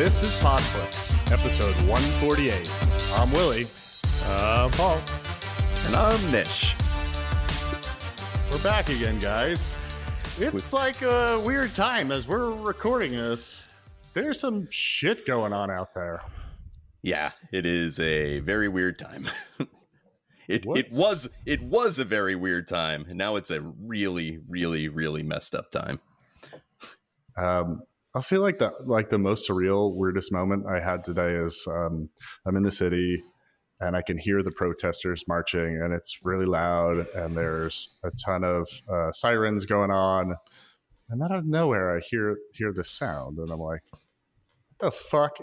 This is Podflix, episode 148. I'm Willie. I'm Paul. And I'm Nish. We're back again, guys. It's like a weird time as we're recording this. There's some shit going on out there. Yeah, it is a very weird time. it it was it was a very weird time, and now it's a really, really, really messed up time. Um, I'll say like the like the most surreal, weirdest moment I had today is um, I'm in the city and I can hear the protesters marching, and it's really loud, and there's a ton of uh, sirens going on, and then out of nowhere I hear hear the sound, and I'm like, "What the fuck?"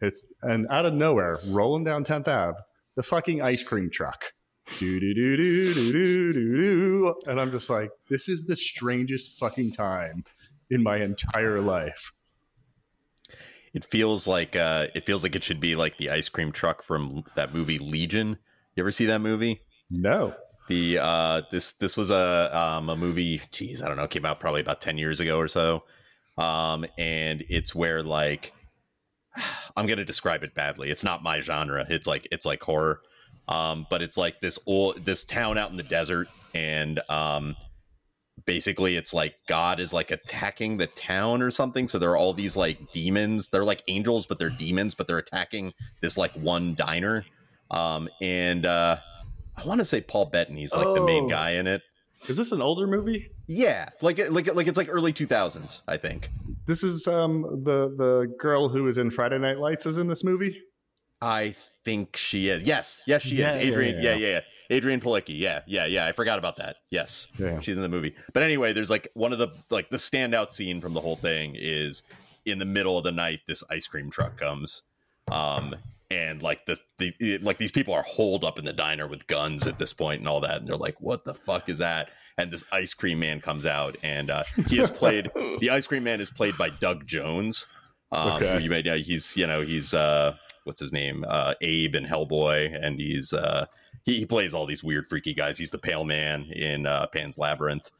It's and out of nowhere, rolling down 10th Ave, the fucking ice cream truck. Do do do do do do do, and I'm just like, this is the strangest fucking time in my entire life. It feels like uh, it feels like it should be like the ice cream truck from that movie Legion. You ever see that movie? No. The uh, this this was a um, a movie. Geez, I don't know. Came out probably about ten years ago or so. Um, and it's where like I'm gonna describe it badly. It's not my genre. It's like it's like horror. Um, but it's like this old this town out in the desert, and um, basically it's like God is like attacking the town or something. So there are all these like demons. They're like angels, but they're demons, but they're attacking this like one diner. Um, and uh, I want to say Paul Bettany's like the main Oh. guy in it. Is this an older movie? Yeah, like like like it's like early two thousands, I think. This is um the the girl who is in Friday Night Lights is in this movie. I think she is. Yes, yes, she Yeah, is. Adrianne. yeah. Yeah, yeah, yeah. Adrianne Palicki. Yeah, yeah, yeah. I forgot about that. Yes, she's in the movie. But anyway, there's like one of the like the standout scene from the whole thing is in the middle of the night. This ice cream truck comes, um, and like the, the like these people are holed up in the diner with guns at this point and all that, and they're like, "What the fuck is that?" And this ice cream man comes out, and uh, he is played. the ice cream man is played by Doug Jones. Um, Okay. you may know he's you know he's uh what's his name uh abe and hellboy and he's uh he, he plays all these weird freaky guys he's the pale man in uh pan's labyrinth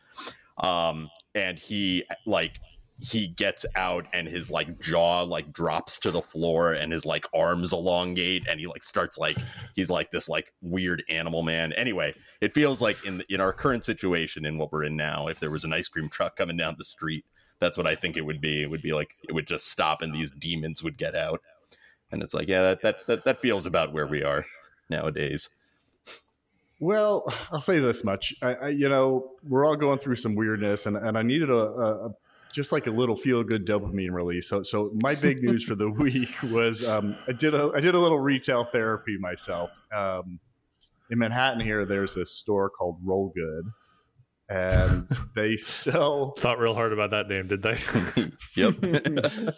um and he like he gets out and his like jaw like drops to the floor and his like arms elongate and he like starts like he's like this like weird animal man anyway it feels like in in our current situation in what we're in now if there was an ice cream truck coming down the street that's what I think it would be. It would be like it would just stop and these demons would get out. And it's like, yeah, that that that, that feels about where we are nowadays. Well, I'll say this much. I, I you know we're all going through some weirdness, and and I needed a, a, just like a little feel good dopamine release. So so my big news for the week was um, I did a I did a little retail therapy myself. Um, in Manhattan here, there's a store called Roll Good. And they sell Thought real hard about that name, did they? Yep.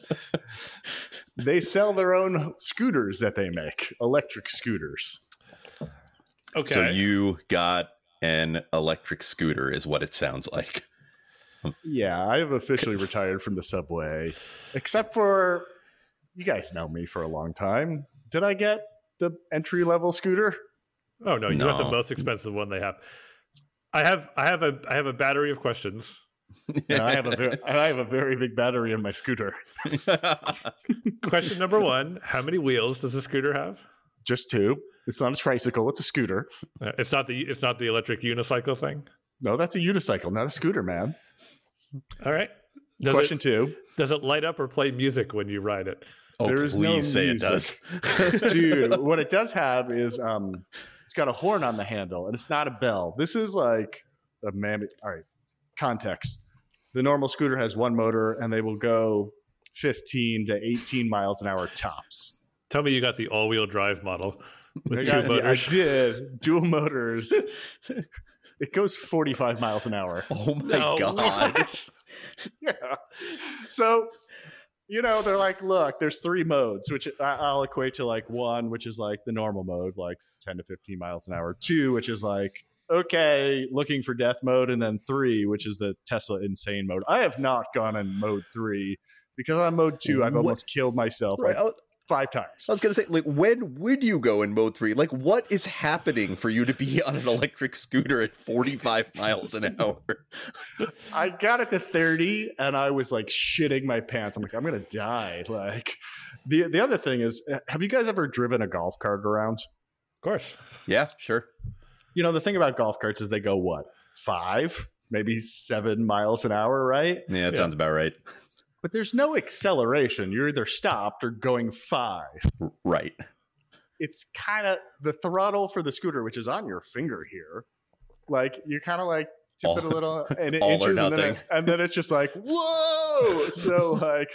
they sell their own scooters that they make, electric scooters. okay. So you got an electric scooter, is what it sounds like. Yeah, I have officially retired from the subway, except for you guys know me for a long time. Did I get the entry level scooter? oh no, you got the most expensive one they have. I have I have a I have a battery of questions. And I have a very, and I have a very big battery in my scooter. Question number one: How many wheels does the scooter have? Just two. It's not a tricycle. It's a scooter. Uh, it's not the it's not the electric unicycle thing. No, that's a unicycle, not a scooter, man. All right. Does Question it, two, does it light up or play music when you ride it? oh, There's please no say it does. dude. what it does have is um, it's got a horn on the handle, and it's not a bell. This is like a mammoth. All right, context. The normal scooter has one motor, and they will go 15 to 18 miles an hour tops. Tell me you got the all-wheel drive model I, with two got- motors. I did dual motors. It goes 45 miles an hour. oh my No, god. Yeah. So, you know, they're like, look, there's three modes, which I'll equate to like one, which is like the normal mode, like 10 to 15 miles an hour. Two, which is like, okay, looking for death mode. And then three, which is the Tesla insane mode. I have not gone in mode three because on mode two, I've What? almost killed myself. Right. Like, five times. I was gonna say, like, when would you go in mode three? Like, what is happening for you to be on an electric scooter at 45 miles an hour? I got it to 30 and I was like shitting my pants. I'm like, I'm gonna die. Like the the other thing is, uh, have you guys ever driven a golf cart around? Of course. Yeah, sure. You know, the thing about golf carts is they go what? Five, maybe seven miles an hour, right? Yeah, that Yeah. sounds about right. But there's no acceleration. You're either stopped or going five. Right. It's kind of the throttle for the scooter, which is on your finger here. Like you're kind of like tip All- it a little and it inches, and then, it, and then it's just like whoa. So like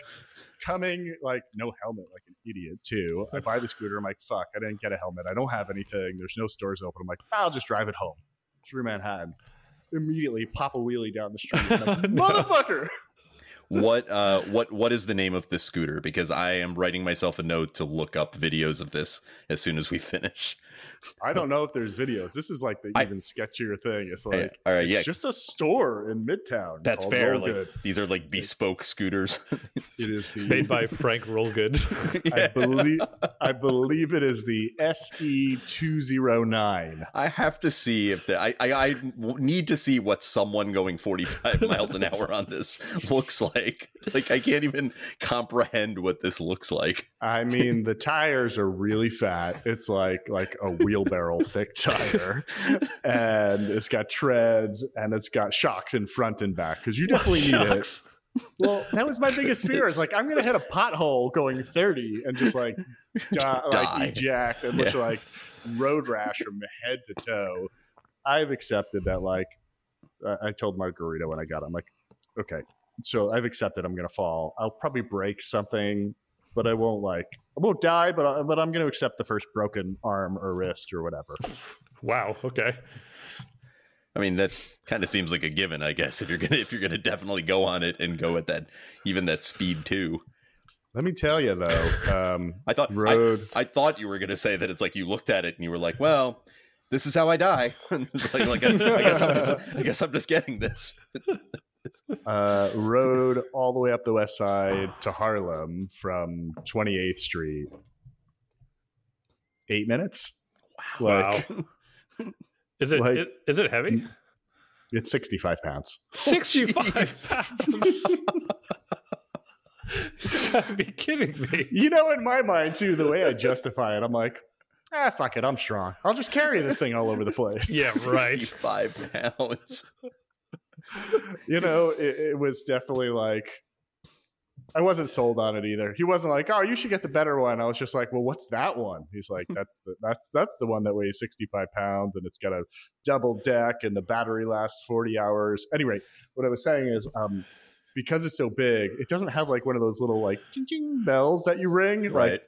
coming like no helmet, like an idiot too. I buy the scooter. I'm like, fuck, I didn't get a helmet. I don't have anything. There's no stores open. I'm like, I'll just drive it home through Manhattan. Immediately pop a wheelie down the street. I'm like, Motherfucker. What uh what what is the name of this scooter? Because I am writing myself a note to look up videos of this as soon as we finish. I don't know if there's videos. This is like the I- even sketchier thing. It's Yeah, like all right, it's yeah. just a store in Midtown. That's called fair. Like Good. these are like bespoke scooters. It is the Made by Frank Rollgood. I believe I believe it is the SE two zero nine. I have to see if the I, I I w- need to see what someone going 45 miles an hour on this looks like. Like like I can't even comprehend what this looks like. I mean, the tires are really fat. It's like like a wheelbarrow thick tire, and it's got treads and it's got shocks in front and back because you definitely need it. Well, that was my biggest fear. Is It's- like I'm gonna hit a pothole going 30 and just like die, Die. like eject and look like road rash from head to toe. I've accepted that. Like I I told Margarita when I got, it, I'm like, okay, so I've accepted I'm gonna fall. I'll probably break something, but I won't like I won't die. But I, but I'm gonna accept the first broken arm or wrist or whatever. Wow. Okay. I mean that kind of seems like a given, I guess, if you're gonna if you're gonna definitely go on it and go at that even that speed too. Let me tell you though, um, I thought road. I, I thought you were gonna say that it's like you looked at it and you were like, well, this is how I die. Like, like, I, I guess I'm just, I guess I'm just getting this. uh, rode all the way up the west side to Harlem from 28th Street. Eight minutes. Like wow. Is it, like- it is it heavy? it's 65 pounds. Sixty five jeez. pounds. you gotta be kidding me. You know, in my mind too, the way I justify it, I'm like, ah, fuck it, I'm strong. I'll just carry this thing all over the place. Yeah, right. 65 pounds. You know, it, it was definitely like. I wasn't sold on it either. He wasn't like, "Oh, you should get the better one." I was just like, "Well, what's that one?" He's like, "That's the that's that's the one that weighs sixty five pounds and it's got a double deck and the battery lasts forty hours." Anyway, what I was saying is, um, because it's so big, it doesn't have like one of those little like ching ching bells that you ring. Like Right.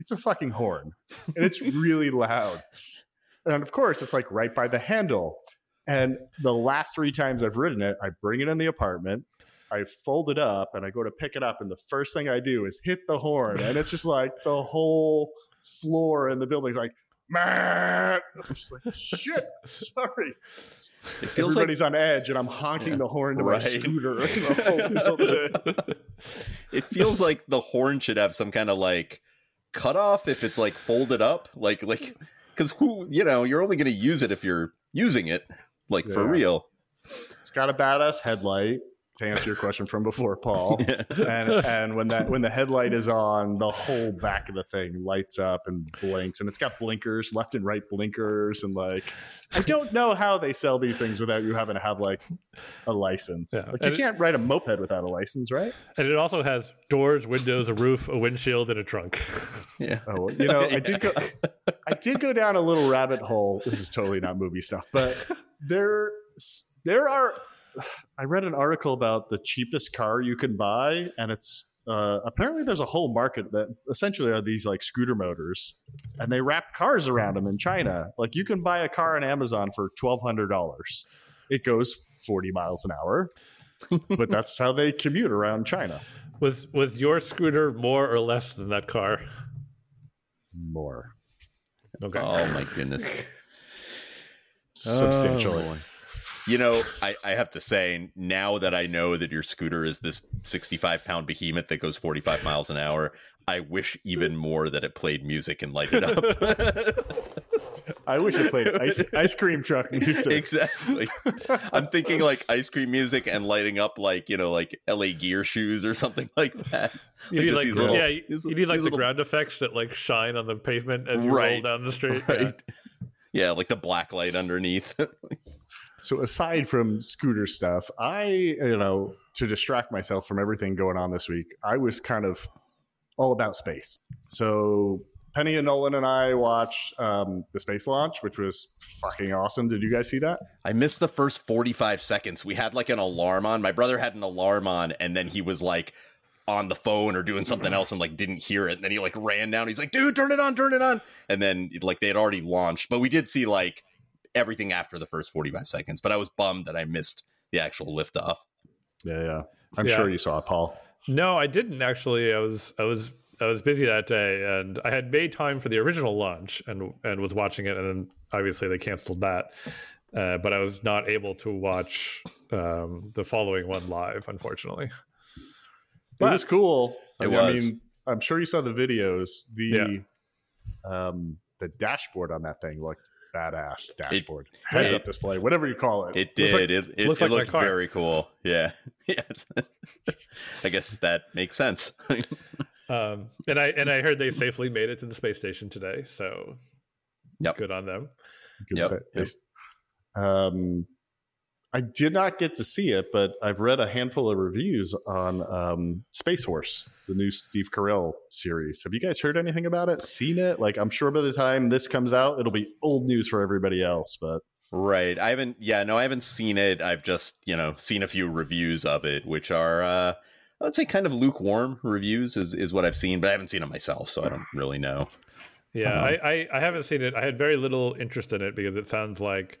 it's a fucking horn, and it's really loud. And of course, it's like right by the handle. And the last three times I've ridden it, I bring it in the apartment. I fold it up and I go to pick it up, and the first thing I do is hit the horn, and it's just like the whole floor in the building's like, man. I'm just like, shit, sorry. It feels like Everybody's on edge, and I'm honking Yeah. the horn to Right. my scooter. the whole building. it feels like the horn should have some kind of like cutoff if it's like folded up, like like because who you know you're only going to use it if you're using it, like for real. It's got a badass headlight. To answer your question from before, Paul, Yeah. and and when that when the headlight is on, the whole back of the thing lights up and blinks, and it's got blinkers, left and right blinkers, and like I don't know how they sell these things without you having to have like a license. Yeah. Like you And it- can't ride a moped without a license, right? And it also has doors, windows, a roof, a windshield, and a trunk. yeah. Oh, you know, I did go, I did go down a little rabbit hole. This is totally not movie stuff, but there, there are. I read an article about the cheapest car you can buy, and it's uh, apparently there's a whole market that essentially are these like scooter motors, and they wrap cars around them in China. Like you can buy a car on Amazon for twelve hundred dollars. It goes forty miles an hour, but that's how they commute around China. Was was your scooter more or less than that car? More Okay. Oh my goodness. substantially. Oh, boy. You know, I, I have to say, now that I know that your scooter is this 65 pound behemoth that goes 45 miles an hour, I wish even more that it played music and lighted up. I wish it played ice, ice cream truck music. exactly. I'm thinking like ice cream music and lighting up like, you know, like LA gear shoes or something like that. You need Just like little- yeah, you, you need like the little- ground effects that like shine on the pavement as you roll down the street. Right. Yeah, like the black light underneath. So aside from scooter stuff, I you know to distract myself from everything going on this week, I was kind of all about space. So Penny and Nolan and I watched um, the space launch, which was fucking awesome. Did you guys see that? I missed the first 45 seconds. We had like an alarm on. My brother had an alarm on, and then he was like on the phone or doing something else and like didn't hear it. And then he like ran down. He's like, dude, turn it on, turn it on. And then like they had already launched. But we did see like everything after the first 45 seconds. But I was bummed that I missed the actual liftoff. Yeah, yeah. I'm Yeah. sure you saw it, Paul. No, I didn't actually. I was I was I was busy that day, and I had made time for the original launch, and and was watching it, and then obviously they canceled that. Uh, but I was not able to watch um, the following one live, unfortunately. But, it was cool. It I was. mean, I'm sure you saw the videos. The um, the dashboard on that thing looked badass. Dashboard, heads it- up display, whatever you call it. It Looks like- did. it it, looks it like my looked very cool. Yeah. yes. I guess that makes sense. Um, and I and I heard they safely made it to the space station today, so Yep. good on them. Because Yep, they- they- um, I did not get to see it, but I've read a handful of reviews on um, Space Force, the new Steve Carell series. Have you guys heard anything about it? Seen it? Like, I'm sure by the time this comes out, it'll be old news for everybody else. But Right. I haven't yeah, no, I haven't seen it. I've just, you know, seen a few reviews of it, which are uh I would say kind of lukewarm reviews is, is what I've seen, but I haven't seen it myself, so I don't really know. Yeah, Uh-huh. I, I, I haven't seen it. I had very little interest in it because it sounds like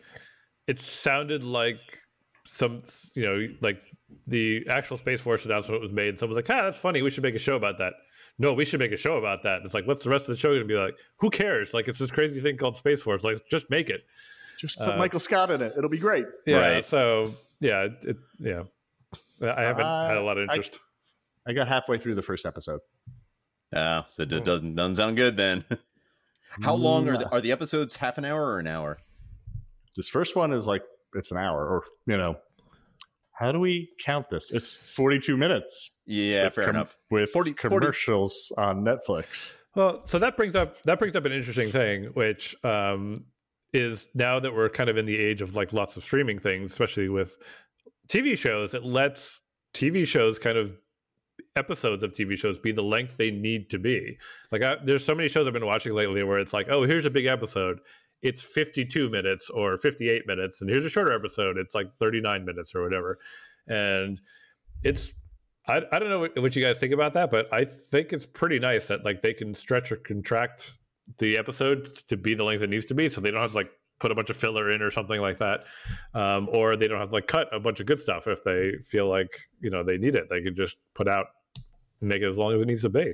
it sounded like some you know like the actual Space Force announcement was made. Someone was like, "Ah, that's funny. We should make a show about that." No, we should make a show about that. It's like, what's the rest of the show going to be like? Who cares? Like, it's this crazy thing called Space Force. Like, just make it. just put Uh, Michael Scott in it; it'll be great. Yeah. Right. So yeah, it, it, yeah. I haven't Uh, had a lot of interest. I got halfway through the first episode. Uh, so Oh. it doesn't doesn't sound good then. How long are the, are the episodes? Half an hour or an hour? This first one is like it's an hour, or you know, how do we count this? It's 42 minutes. Yeah, with fair com- enough. With 40 commercials on Netflix. Well, so that brings up that brings up an interesting thing, which um, is now that we're kind of in the age of like lots of streaming things, especially with TV shows, it lets TV shows kind of episodes of TV shows be the length they need to be. Like, I, there's so many shows I've been watching lately where it's like, oh, here's a big episode. It's 52 minutes or 58 minutes, and here's a shorter episode. It's like 39 minutes or whatever, and it's I, I don't know what, what you guys think about that, but I think it's pretty nice that like they can stretch or contract the episode to be the length it needs to be, so they don't have to like put a bunch of filler in or something like that, um, or they don't have to like cut a bunch of good stuff if they feel like you know they need it. They can just put out make it as long as it needs to be.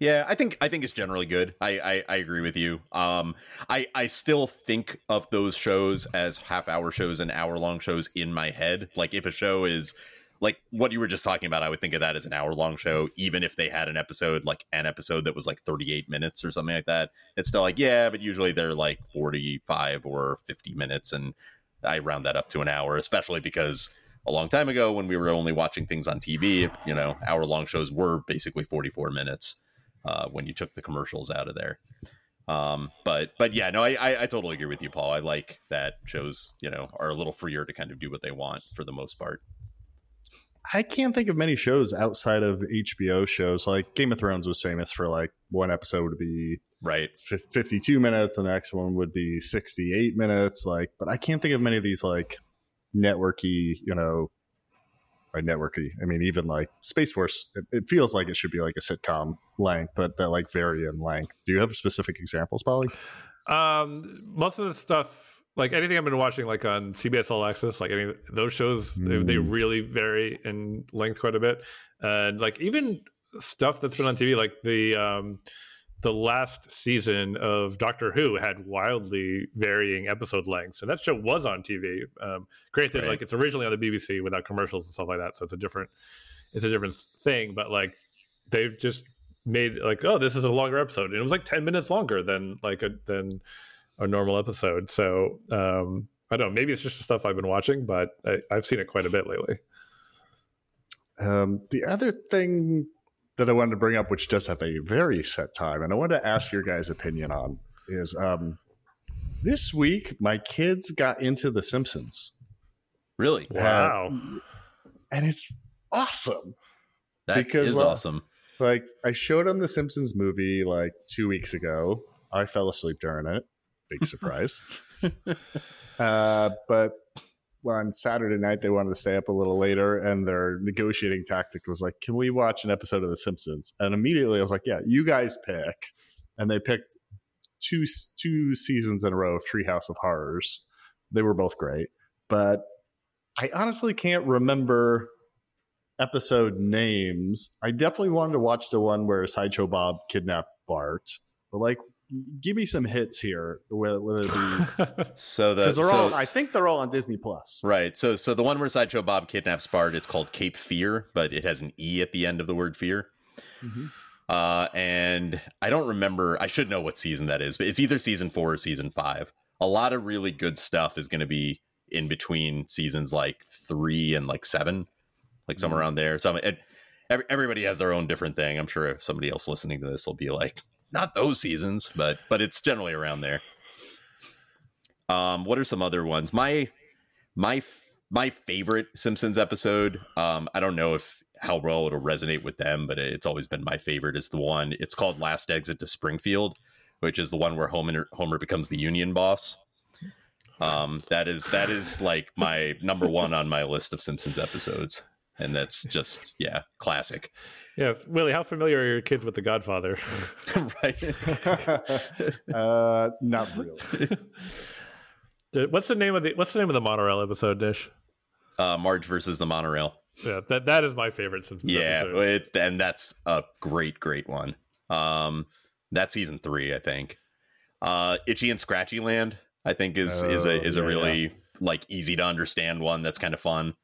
Yeah, I think I think it's generally good. I, I I agree with you. Um, I I still think of those shows as half hour shows and hour long shows in my head. Like if a show is like what you were just talking about, I would think of that as an hour long show, even if they had an episode like an episode that was like 38 minutes or something like that. It's still like, yeah, but usually they're like 45 or 50 minutes, and I round that up to an hour, especially because a long time ago when we were only watching things on TV, you know, hour long shows were basically 44 minutes uh, when you took the commercials out of there. Um, but but yeah, no, I, I I totally agree with you, Paul. I like that shows you know are a little freer to kind of do what they want for the most part. I can't think of many shows outside of HBO shows. Like Game of Thrones was famous for like one episode would be Right. fif- 52 minutes, and the next one would be 68 minutes. Like, but I can't think of many of these like networky, you know, by networky. I mean, even like Space Force, it, it feels like it should be like a sitcom length that, that like vary in length. Do you have specific examples, Polly? Um, most of the stuff, like anything I've been watching, like on CBS All Access, like any those shows, they, they Mm. really vary in length quite a bit. And like even stuff that's been on TV, like the um, the last season of Doctor Who had wildly varying episode lengths, and that show was on TV. Um, granted, Right. like it's originally on the BBC without commercials and stuff like that, so it's a different it's a different thing. But like they've just made like oh this is a longer episode, and it was like ten minutes longer than like a than a normal episode. So um, I don't know. Maybe it's just the stuff I've been watching, but I, I've seen it quite a bit lately. Um, the other thing that I wanted to bring up, which does have a very set time, and I wanted to ask your guys' opinion on, is um, this week my kids got into The Simpsons, Really? Wow. and it's awesome. That is Because, uh, awesome. Like I showed them the Simpsons movie like two weeks ago. I fell asleep during it. Big surprise. uh, but on Saturday night they wanted to stay up a little later, and their negotiating tactic was like, "Can we watch an episode of The Simpsons?" And immediately I was like, "Yeah, you guys pick." And they picked two two seasons in a row of Treehouse of Horrors. They were both great, but I honestly can't remember episode names. I definitely wanted to watch the one where Sideshow Bob kidnapped Bart, but like, give me some hits here. Whether, whether it be So the they're so, all, I think they're all on Disney Plus. right. So so the one where Sideshow Bob kidnaps Bart is called Cape Fear, but it has an e at the end of the word fear. Mhm. Uh, and I don't remember. I should know what season that is, but it's either season four or season five. A lot of really good stuff is going to be in between seasons like three and like seven, like somewhere around there. Some and every, everybody has their own different thing. I'm sure if somebody else listening to this will be like, not those seasons, but but it's generally around there. Um, what are some other ones? My my my favorite Simpsons episode. Um, I don't know if how well it'll resonate with them, but it's always been my favorite. Is the one. It's called Last Exit to Springfield, which is the one where Homer Homer becomes the union boss. Um, that is that is like my number one on my list of Simpsons episodes, and that's just yeah, classic. yeah, Willie, how familiar are your kids with The Godfather? right? uh, not really. What's the name of the What's the name of the monorail episode, Nish? Uh, Marge versus the monorail. Yeah, that that is my favorite Simpsons Yeah, episode. it's and that's a great, great one. Um, that's season three, I think. Uh, Itchy and Scratchy Land, I think is is Oh, a is a yeah, really like easy to understand one that's kind of fun.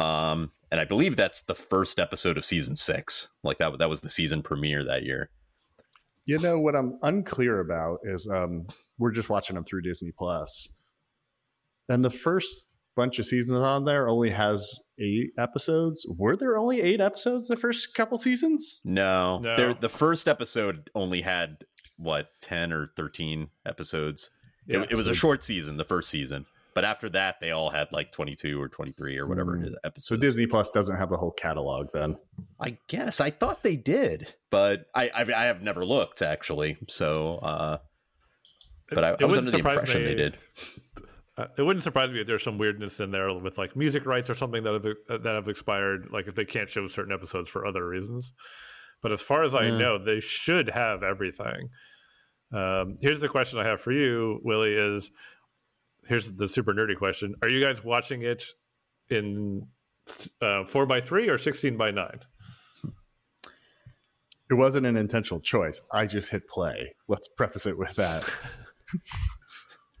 Um, and I believe that's the first episode of season six. Like that that was the season premiere that year. You know what I'm unclear about is um, we're just watching them through Disney Plus, and the first bunch of seasons on there only has eight episodes. Were there only eight episodes the first couple seasons? No, No. The first episode only had what ten or thirteen episodes. Yeah, it, it was so- a short season, the first season. But after that, they all had like 22 or 23 or whatever it Mm. is So. Disney Plus doesn't have the whole catalog then. I guess I thought they did, but I I, I have never looked actually. So, uh, but I, It I was wouldn't under the surprise impression me- they did. Uh, it wouldn't surprise me if there's some weirdness in there with like music rights or something that have that have expired, like if they can't show certain episodes for other reasons. But as far as I Yeah. know, they should have everything. Um, here's the question I have for you, Willie: Is here's the super nerdy question: Are you guys watching it in uh, four by three or sixteen by nine? It wasn't an intentional choice. I just hit play. Let's preface it with that.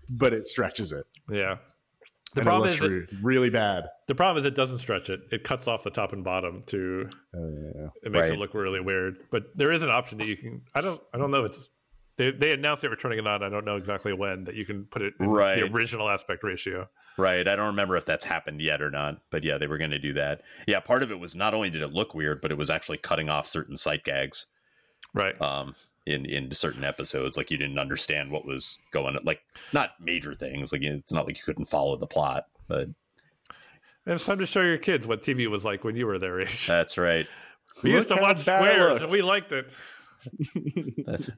but it stretches it. Yeah. The and problem it is looks it, re- really bad. the problem is it doesn't stretch it. It cuts off the top and bottom to Uh, it makes Right. it look really weird. But there is an option that you can. I don't. I don't know. If it's they they announced they were turning it on. I don't know exactly when that you can put it in Right. the original aspect ratio. Right. I don't remember if that's happened yet or not, but yeah, they were going to do that. Yeah, part of it was not only did it look weird, but it was actually cutting off certain sight gags Right. um, in in certain episodes. Like you didn't understand what was going. On, like not major things. Like it's not like you couldn't follow the plot, but And it's time to show your kids what TV was like when you were their age. that's right. we used to watch bad it Squares and we liked it.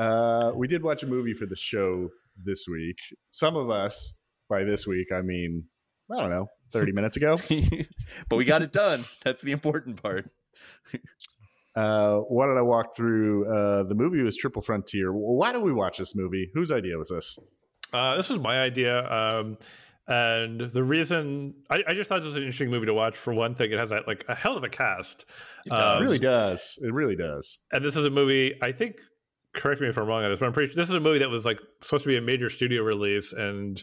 That's, Uh, we did watch a movie for the show this week. Some of us, by this week, I mean, I don't know, 30 minutes ago. but we got it done. That's the important part. Uh, why did I walk through? Uh, the movie was Triple Frontier. Why did we watch this movie? Whose idea was this? Uh, this was my idea. Um, And the reason I, I, just thought this was an interesting movie to watch. For one thing, it has a, like a hell of a cast. It, um, it really does. It really does. And this is a movie. I think. Correct me if I'm wrong on this, but I'm pretty. Sure, this is a movie that was like supposed to be a major studio release and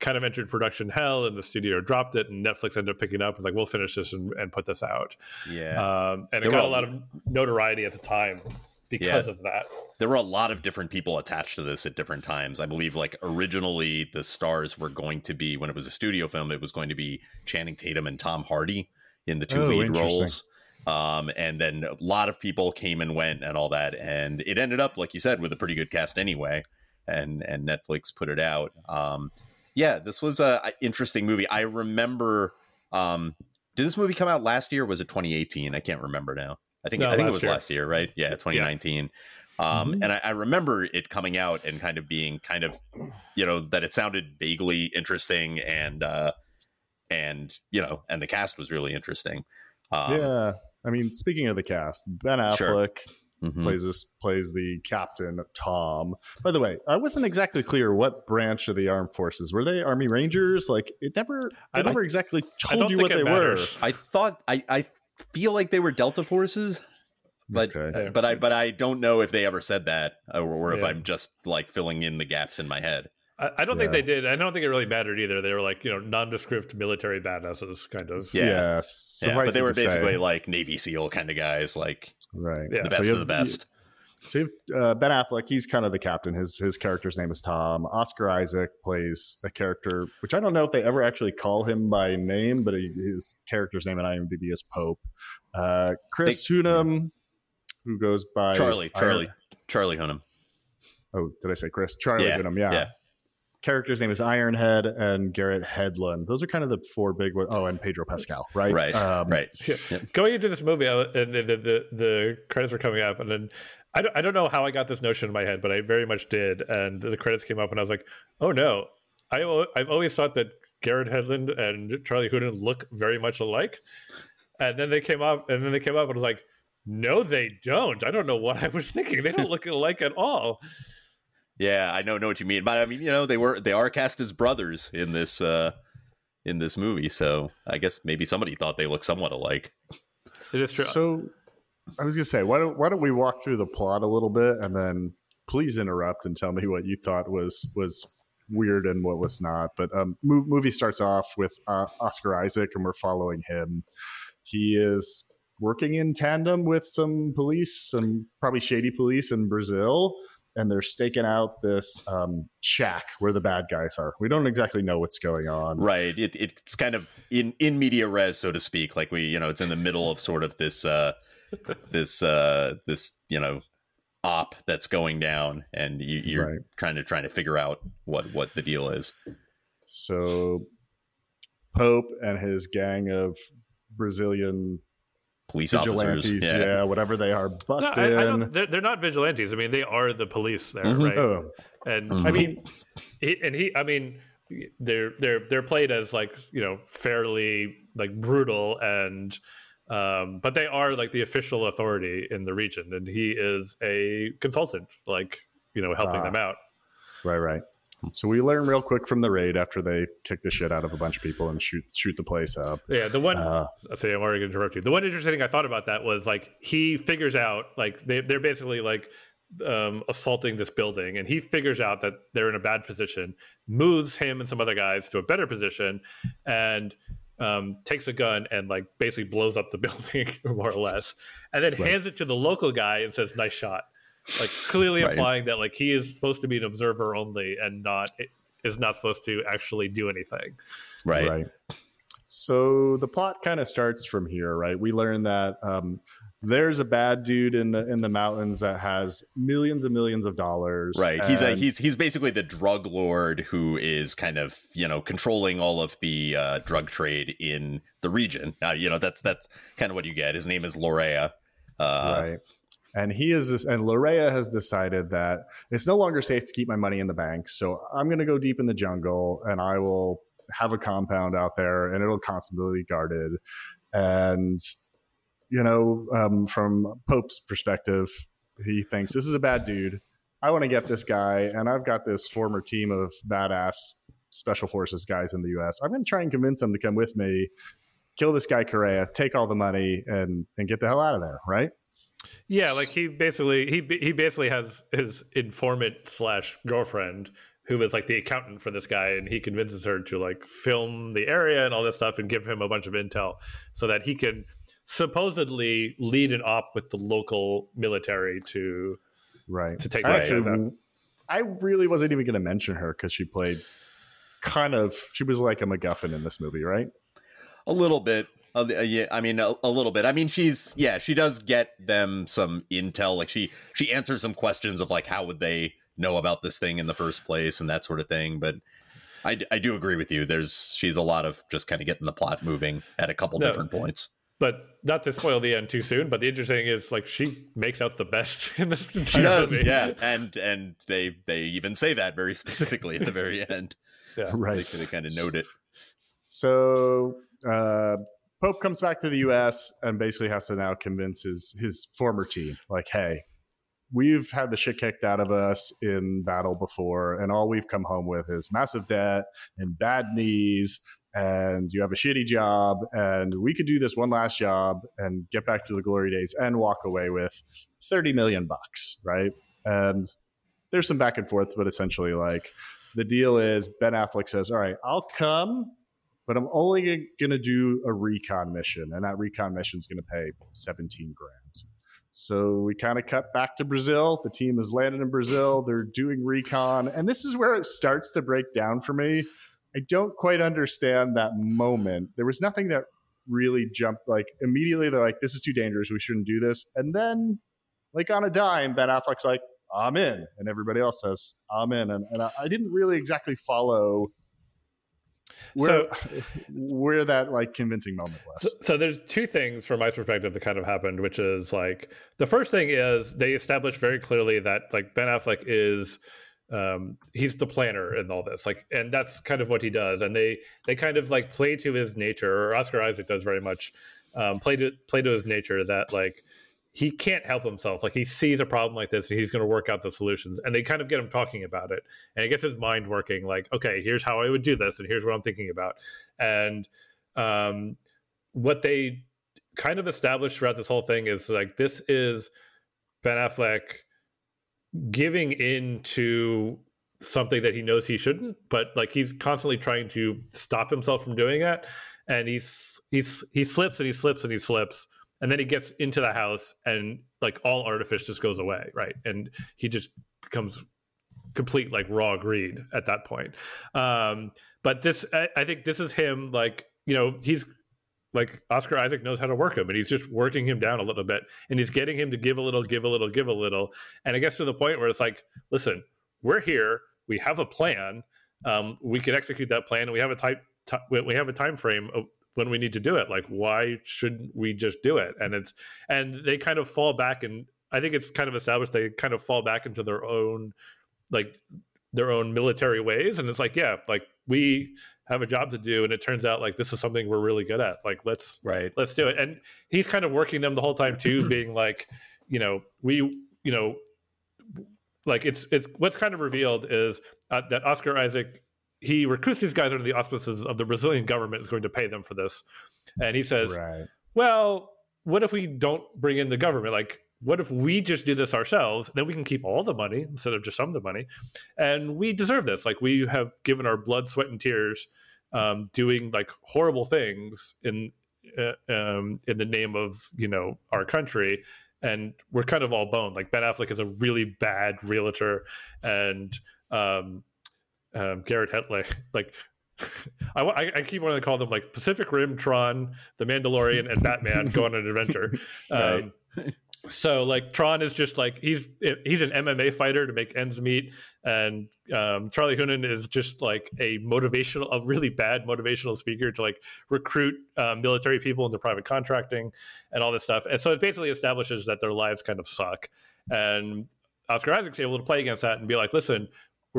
kind of entered production hell, and the studio dropped it, and Netflix ended up picking up. Was like, we'll finish this and, and put this out. Yeah. Um, and it got a lot of notoriety at the time because yeah. of that. There were a lot of different people attached to this at different times. I believe, like originally, the stars were going to be when it was a studio film, it was going to be Channing Tatum and Tom Hardy in the two oh, lead roles. Um, and then a lot of people came and went and all that, and it ended up, like you said, with a pretty good cast anyway. And and Netflix put it out. Um, yeah, this was a, interesting movie. I remember. Um, did this movie come out last year? was it 2018? I can't remember now. I think no, I think it was year. last year, right? Yeah, 2019. Yeah. Um, mm-hmm. And I, I, remember it coming out and kind of being kind of, you know, that it sounded vaguely interesting and, uh, and you know, and the cast was really interesting. Um, yeah, I mean, speaking of the cast, Ben Affleck sure. mm-hmm. plays this plays the captain Tom. By the way, I wasn't exactly clear what branch of the armed forces were they? Army Rangers? Like it never, I never exactly told you what they matters. were. I thought I I feel like they were Delta forces, but okay. but I but I don't know if they ever said that or, or if yeah. I'm just like filling in the gaps in my head. I, I don't yeah. think they did. I don't think it really mattered either. They were like you know nondescript military badasses, kind of. Yeah, yes. yeah. But they were basically say. like Navy SEAL kind of guys, like right, yeah. the best so of the best. So you have, uh, Ben Affleck, he's kind of the captain. His his character's name is Tom. Oscar Isaac plays a character, which I don't know if they ever actually call him by name, but he, his character's name in IMDb is Pope. Uh, Chris they, Hunnam, who goes by Charlie, Charlie, Iron, Charlie Hunnam. Oh, did I say Chris? Charlie yeah, Hunnam, yeah. yeah. Character's name is Ironhead and Garrett Hedlund. Those are kind of the four big ones. Oh, and Pedro Pascal, right? Right, um, right. Yeah. Yep. Going into this movie, and the, the, the, the credits were coming up, and then I don't, I don't know how I got this notion in my head, but I very much did. And the credits came up, and I was like, oh no, I, I've always thought that Garrett Hedlund and Charlie Hunnam look very much alike. And then they came up, and then they came up, and I was like, no, they don't. I don't know what I was thinking. They don't look alike at all. Yeah, I know know what you mean, but I mean, you know, they were they are cast as brothers in this uh in this movie, so I guess maybe somebody thought they looked somewhat alike. It is true. So I was gonna say, why don't why don't we walk through the plot a little bit, and then please interrupt and tell me what you thought was was weird and what was not. But um, movie starts off with uh, Oscar Isaac, and we're following him. He is working in tandem with some police, some probably shady police in Brazil, and they're staking out this um, shack where the bad guys are. We don't exactly know what's going on. Right. It, it's kind of in in media res, so to speak. Like we, you know, it's in the middle of sort of this. Uh, this uh this you know op that's going down and you, you're right. kind of trying to figure out what what the deal is so pope and his gang of brazilian police vigilantes, yeah. yeah. whatever they are, bust no, I. I they're, they're, not vigilantes. I mean, they are the police there, mm-hmm. right? Oh. And mm-hmm. I mean, he, and he, I mean, they're they're they're played as like you know fairly like brutal and um, but they are like the official authority in the region, and he is a consultant, like you know, helping them out. Right, right. So we learn real quick from the raid after they kick the shit out of a bunch of people and shoot shoot the place up. Yeah, the one. Uh, say I'm already going to interrupt you. The one interesting thing I thought about that was like he figures out like they they're basically like um, assaulting this building, and he figures out that they're in a bad position, moves him and some other guys to a better position, and um, takes a gun and like basically blows up the building more or less, and then right. hands it to the local guy and says, "Nice shot." Like clearly right. implying that like he is supposed to be an observer only and not is not supposed to actually do anything. Right. Right. So the plot kind of starts from here, right? We learn that um, there's a bad dude in the in the mountains that has millions and millions of dollars. Right. He's a, he's he's basically the drug lord who is kind of you know controlling all of the uh, drug trade in the region. Now you know that's that's kind of what you get. His name is Lorea. Uh, right. And he is this, and Lorea has decided that it's no longer safe to keep my money in the bank. So I'm going to go deep in the jungle, and I will have a compound out there, and it'll constantly be guarded. And you know, um, from Pope's perspective, he thinks this is a bad dude. I want to get this guy, and I've got this former team of badass special forces guys in the U.S. I'm going to try and convince them to come with me, kill this guy Correa, take all the money, and and get the hell out of there, right? Yeah, like he basically he he basically has his informant slash girlfriend who is like the accountant for this guy, and he convinces her to like film the area and all this stuff and give him a bunch of intel so that he can supposedly lead an op with the local military to right to take I the actually, out. I really wasn't even going to mention her because she played kind of she was like a MacGuffin in this movie, right? A little bit. Uh, yeah, I mean a, a little bit. I mean, she's yeah, she does get them some intel. Like she she answers some questions of like how would they know about this thing in the first place and that sort of thing. But I, I do agree with you. There's she's a lot of just kind of getting the plot moving at a couple No. different points. But not to spoil the end too soon. But the interesting thing is, like, she makes out the best in this entire She does, movie. yeah, and and they they even say that very specifically at the very end. yeah. Right. They kind of note it. So uh, Pope comes back to the U.S. and basically has to now convince his his former team, like, "Hey, we've had the shit kicked out of us in battle before, and all we've come home with is massive debt and bad knees." And you have a shitty job, and we could do this one last job and get back to the glory days and walk away with 30 million bucks, right? And there's some back and forth, but essentially, like, the deal is Ben Affleck says, All right, I'll come, but I'm only going to do a recon mission, and that recon mission is going to pay 17 grand. So we kind of cut back to Brazil. The team has landed in Brazil. They're doing recon, and this is where it starts to break down for me. I don't quite understand that moment. There was nothing that really jumped like immediately. They're like, "This is too dangerous. We shouldn't do this." And then, like on a dime, Ben Affleck's like, "I'm in," and everybody else says, "I'm in." And, and I, I didn't really exactly follow where where that like convincing moment So, was. so there's two things from my perspective that kind of happened, which is like the first thing is they established very clearly that like Ben Affleck is um he's the planner in all this like and that's kind of what he does and they they kind of like play to his nature or oscar isaac does very much um play to play to his nature that like he can't help himself. Like he sees a problem like this and he's going to work out the solutions. And they kind of get him talking about it. And it gets his mind working like okay here's how i would do this and here's what i'm thinking about. And um what they kind of established throughout this whole thing is like this is ben affleck giving in to something that he knows he shouldn't but like he's constantly trying to stop himself from doing it and he's he's he slips and he slips and he slips and then he gets into the house and like all artifice just goes away right and he just becomes complete like raw greed at that point um but this I, I think this is him like you know he's like Oscar Isaac knows how to work him and he's just working him down a little bit and he's getting him to give a little, give a little, give a little. And it gets to the point where it's like, listen, we're here, we have a plan, um, we can execute that plan, and we have a type, ti- we have a time frame of when we need to do it. Like, why shouldn't we just do it? And it's and they kind of fall back, and I think it's kind of established they kind of fall back into their own like their own military ways, and it's like, yeah, like we have a job to do and it turns out like this is something we're really good at like let's Right. let's do it and he's kind of working them the whole time too being like you know we you know like it's it's what's kind of revealed is uh, that oscar isaac he recruits these guys under the auspices of the brazilian government is going to pay them for this. And he says Right. well what if we don't bring in the government? Like what if we just do this ourselves? Then we can keep all the money instead of just some of the money. And we deserve this. Like we have given our blood sweat and tears um, doing like horrible things in uh, um, in the name of you know our country. And we're kind of all boned. Like ben affleck is a really bad realtor. And um, um, garrett hedlund like I, I, I keep wanting to call them like Pacific Rim, Tron, The Mandalorian, and Batman go on an adventure. Um, so like Tron is just like he's he's an MMA fighter to make ends meet, and um, Charlie Hunnam is just like a motivational, a really bad motivational speaker to like recruit um, military people into private contracting and all this stuff. And so it basically establishes that their lives kind of suck. And Oscar Isaac's able to play against that and be like, listen,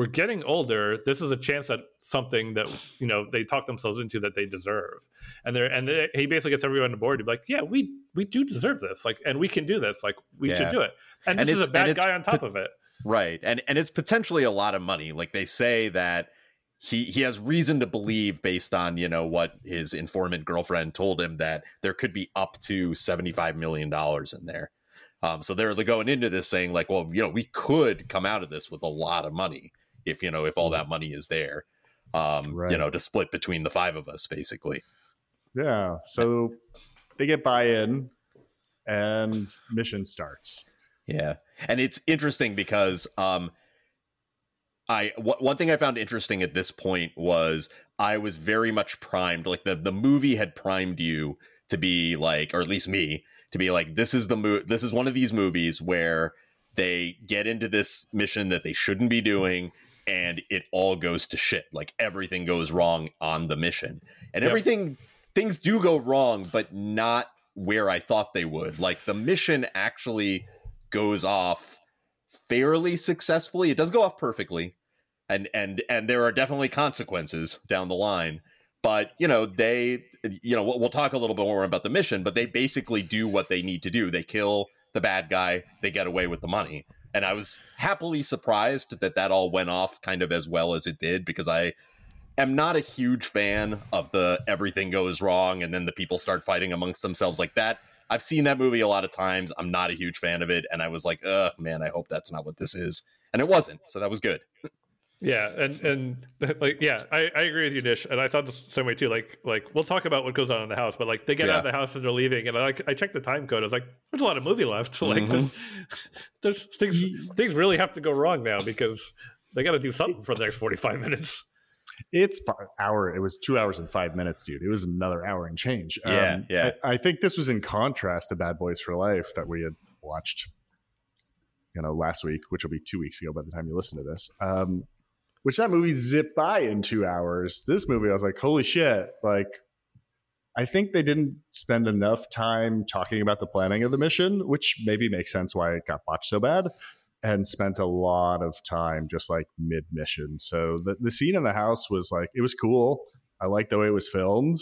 we're getting older. This is a chance at something that you know they talk themselves into that they deserve, and they're and they, he basically gets everyone on board to be like, yeah, we we do deserve this, like, and we can do this, like, we Yeah. should do it. And And this is a bad guy on top pot- of it. Right. And and it's potentially a lot of money. Like they say that he he has reason to believe based on you know what his informant girlfriend told him that there could be up to 75 million dollars in there um, so they're going into this saying like well you know we could come out of this with a lot of money if you know if all that money is there um, Right. you know to split between the five of us basically Yeah. So they get buy in and mission starts. Yeah, and it's interesting because um, I w- one thing I found interesting at this point was I was very much primed. Like the the movie had primed you to be like, or at least me to be like, this is the mo- This is one of these movies where they get into this mission that they shouldn't be doing. And it all goes to shit. Like everything goes wrong on the mission, and Yep. everything things do go wrong, but not where I thought they would. Like the mission actually goes off fairly successfully. It does go off perfectly, and and and there are definitely consequences down the line. But you know they, you know, we'll, we'll talk a little bit more about the mission. But they basically do what they need to do. They kill the bad guy. They get away with the money. And I was happily surprised that that all went off kind of as well as it did because I am not a huge fan of the everything goes wrong and then the people start fighting amongst themselves like that. I've seen that movie a lot of times. I'm not a huge fan of it, and I was like, "Ugh, man, I hope that's not what this is." And it wasn't, so that was good. Yeah, and and like yeah, I, I agree with you, Nish, and I thought the same way too. Like like we'll talk about what goes on in the house, but like they get out of the house and they're leaving, and I like I checked the time code. I was like, there's a lot of movie left. So like there's, there's things things really have to go wrong now because they got to do something for the next forty five minutes. It's fi- hour. It was two hours and five minutes, dude. It was another hour and change. Um, Yeah, yeah. I, I think this was in contrast to Bad Boys for Life that we had watched, you know, last week, which will be two weeks ago by the time you listen to this. Um, which that movie zipped by in two hours. This movie, I was like, holy shit! Like, I think they didn't spend enough time talking about the planning of the mission, which maybe makes sense why it got botched so bad and spent a lot of time just like mid mission. So the, the scene in the house was like, it was cool. I liked the way it was filmed.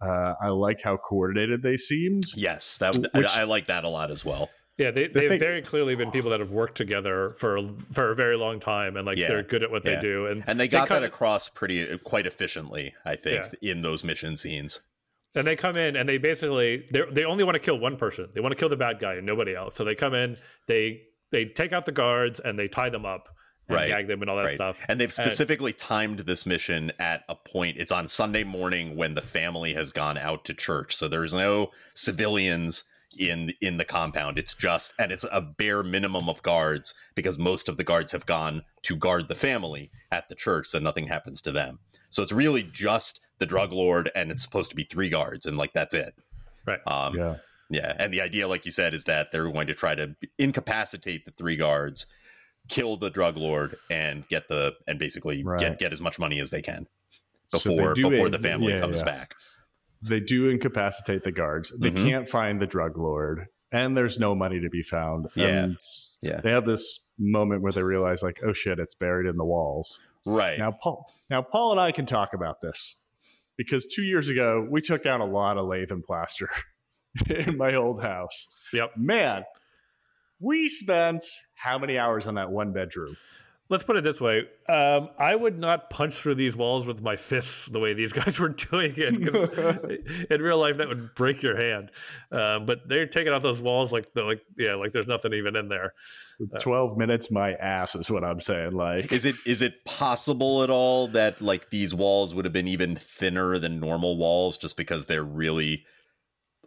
Uh, I liked how coordinated they seemed. Yes, that Which- I, I like that a lot as well. Yeah, they The they've thing- very clearly been people that have worked together for for a very long time, and like Yeah, they're good at what yeah. they do, and And they got cut- that across pretty uh, quite efficiently, I think, in those mission scenes. And they come in and they basically they they only want to kill one person. They want to kill the bad guy and nobody else. So they come in, they they take out the guards and they tie them up and Right, gag them and all that Right. stuff. And they've specifically timed this mission at a point. It's on Sunday morning when the family has gone out to church. So there's no civilians in in the compound. It's just and it's a bare minimum of guards because most of the guards have gone to guard the family at the church so nothing happens to them. So it's really just the drug lord and it's supposed to be three guards and like that's it. Right. Um Yeah. yeah, and the idea, like you said, is that they're going to try to incapacitate the three guards, kill the drug lord, and get the and basically Right. get get as much money as they can So they before do before a- the family yeah, comes yeah. back. They do incapacitate the guards. They Mhm. can't find the drug lord, and there's no money to be found. Yeah. And Yeah. They have this moment where they realize, like, oh shit, it's buried in the walls. Right. Now, Paul. Now, Paul and I can talk about this because two years ago we took down a lot of lathe and plaster in my old house. Yep. Man, we spent how many hours on that one bedroom? Let's put it this way: um, I would not punch through these walls with my fists the way these guys were doing it in real life, that would break your hand. Um, but they're taking out those walls like, they're like yeah, like there's nothing even in there. Twelve minutes, my ass is what I'm saying. Like, is it is it possible at all that like these walls would have been even thinner than normal walls just because they're really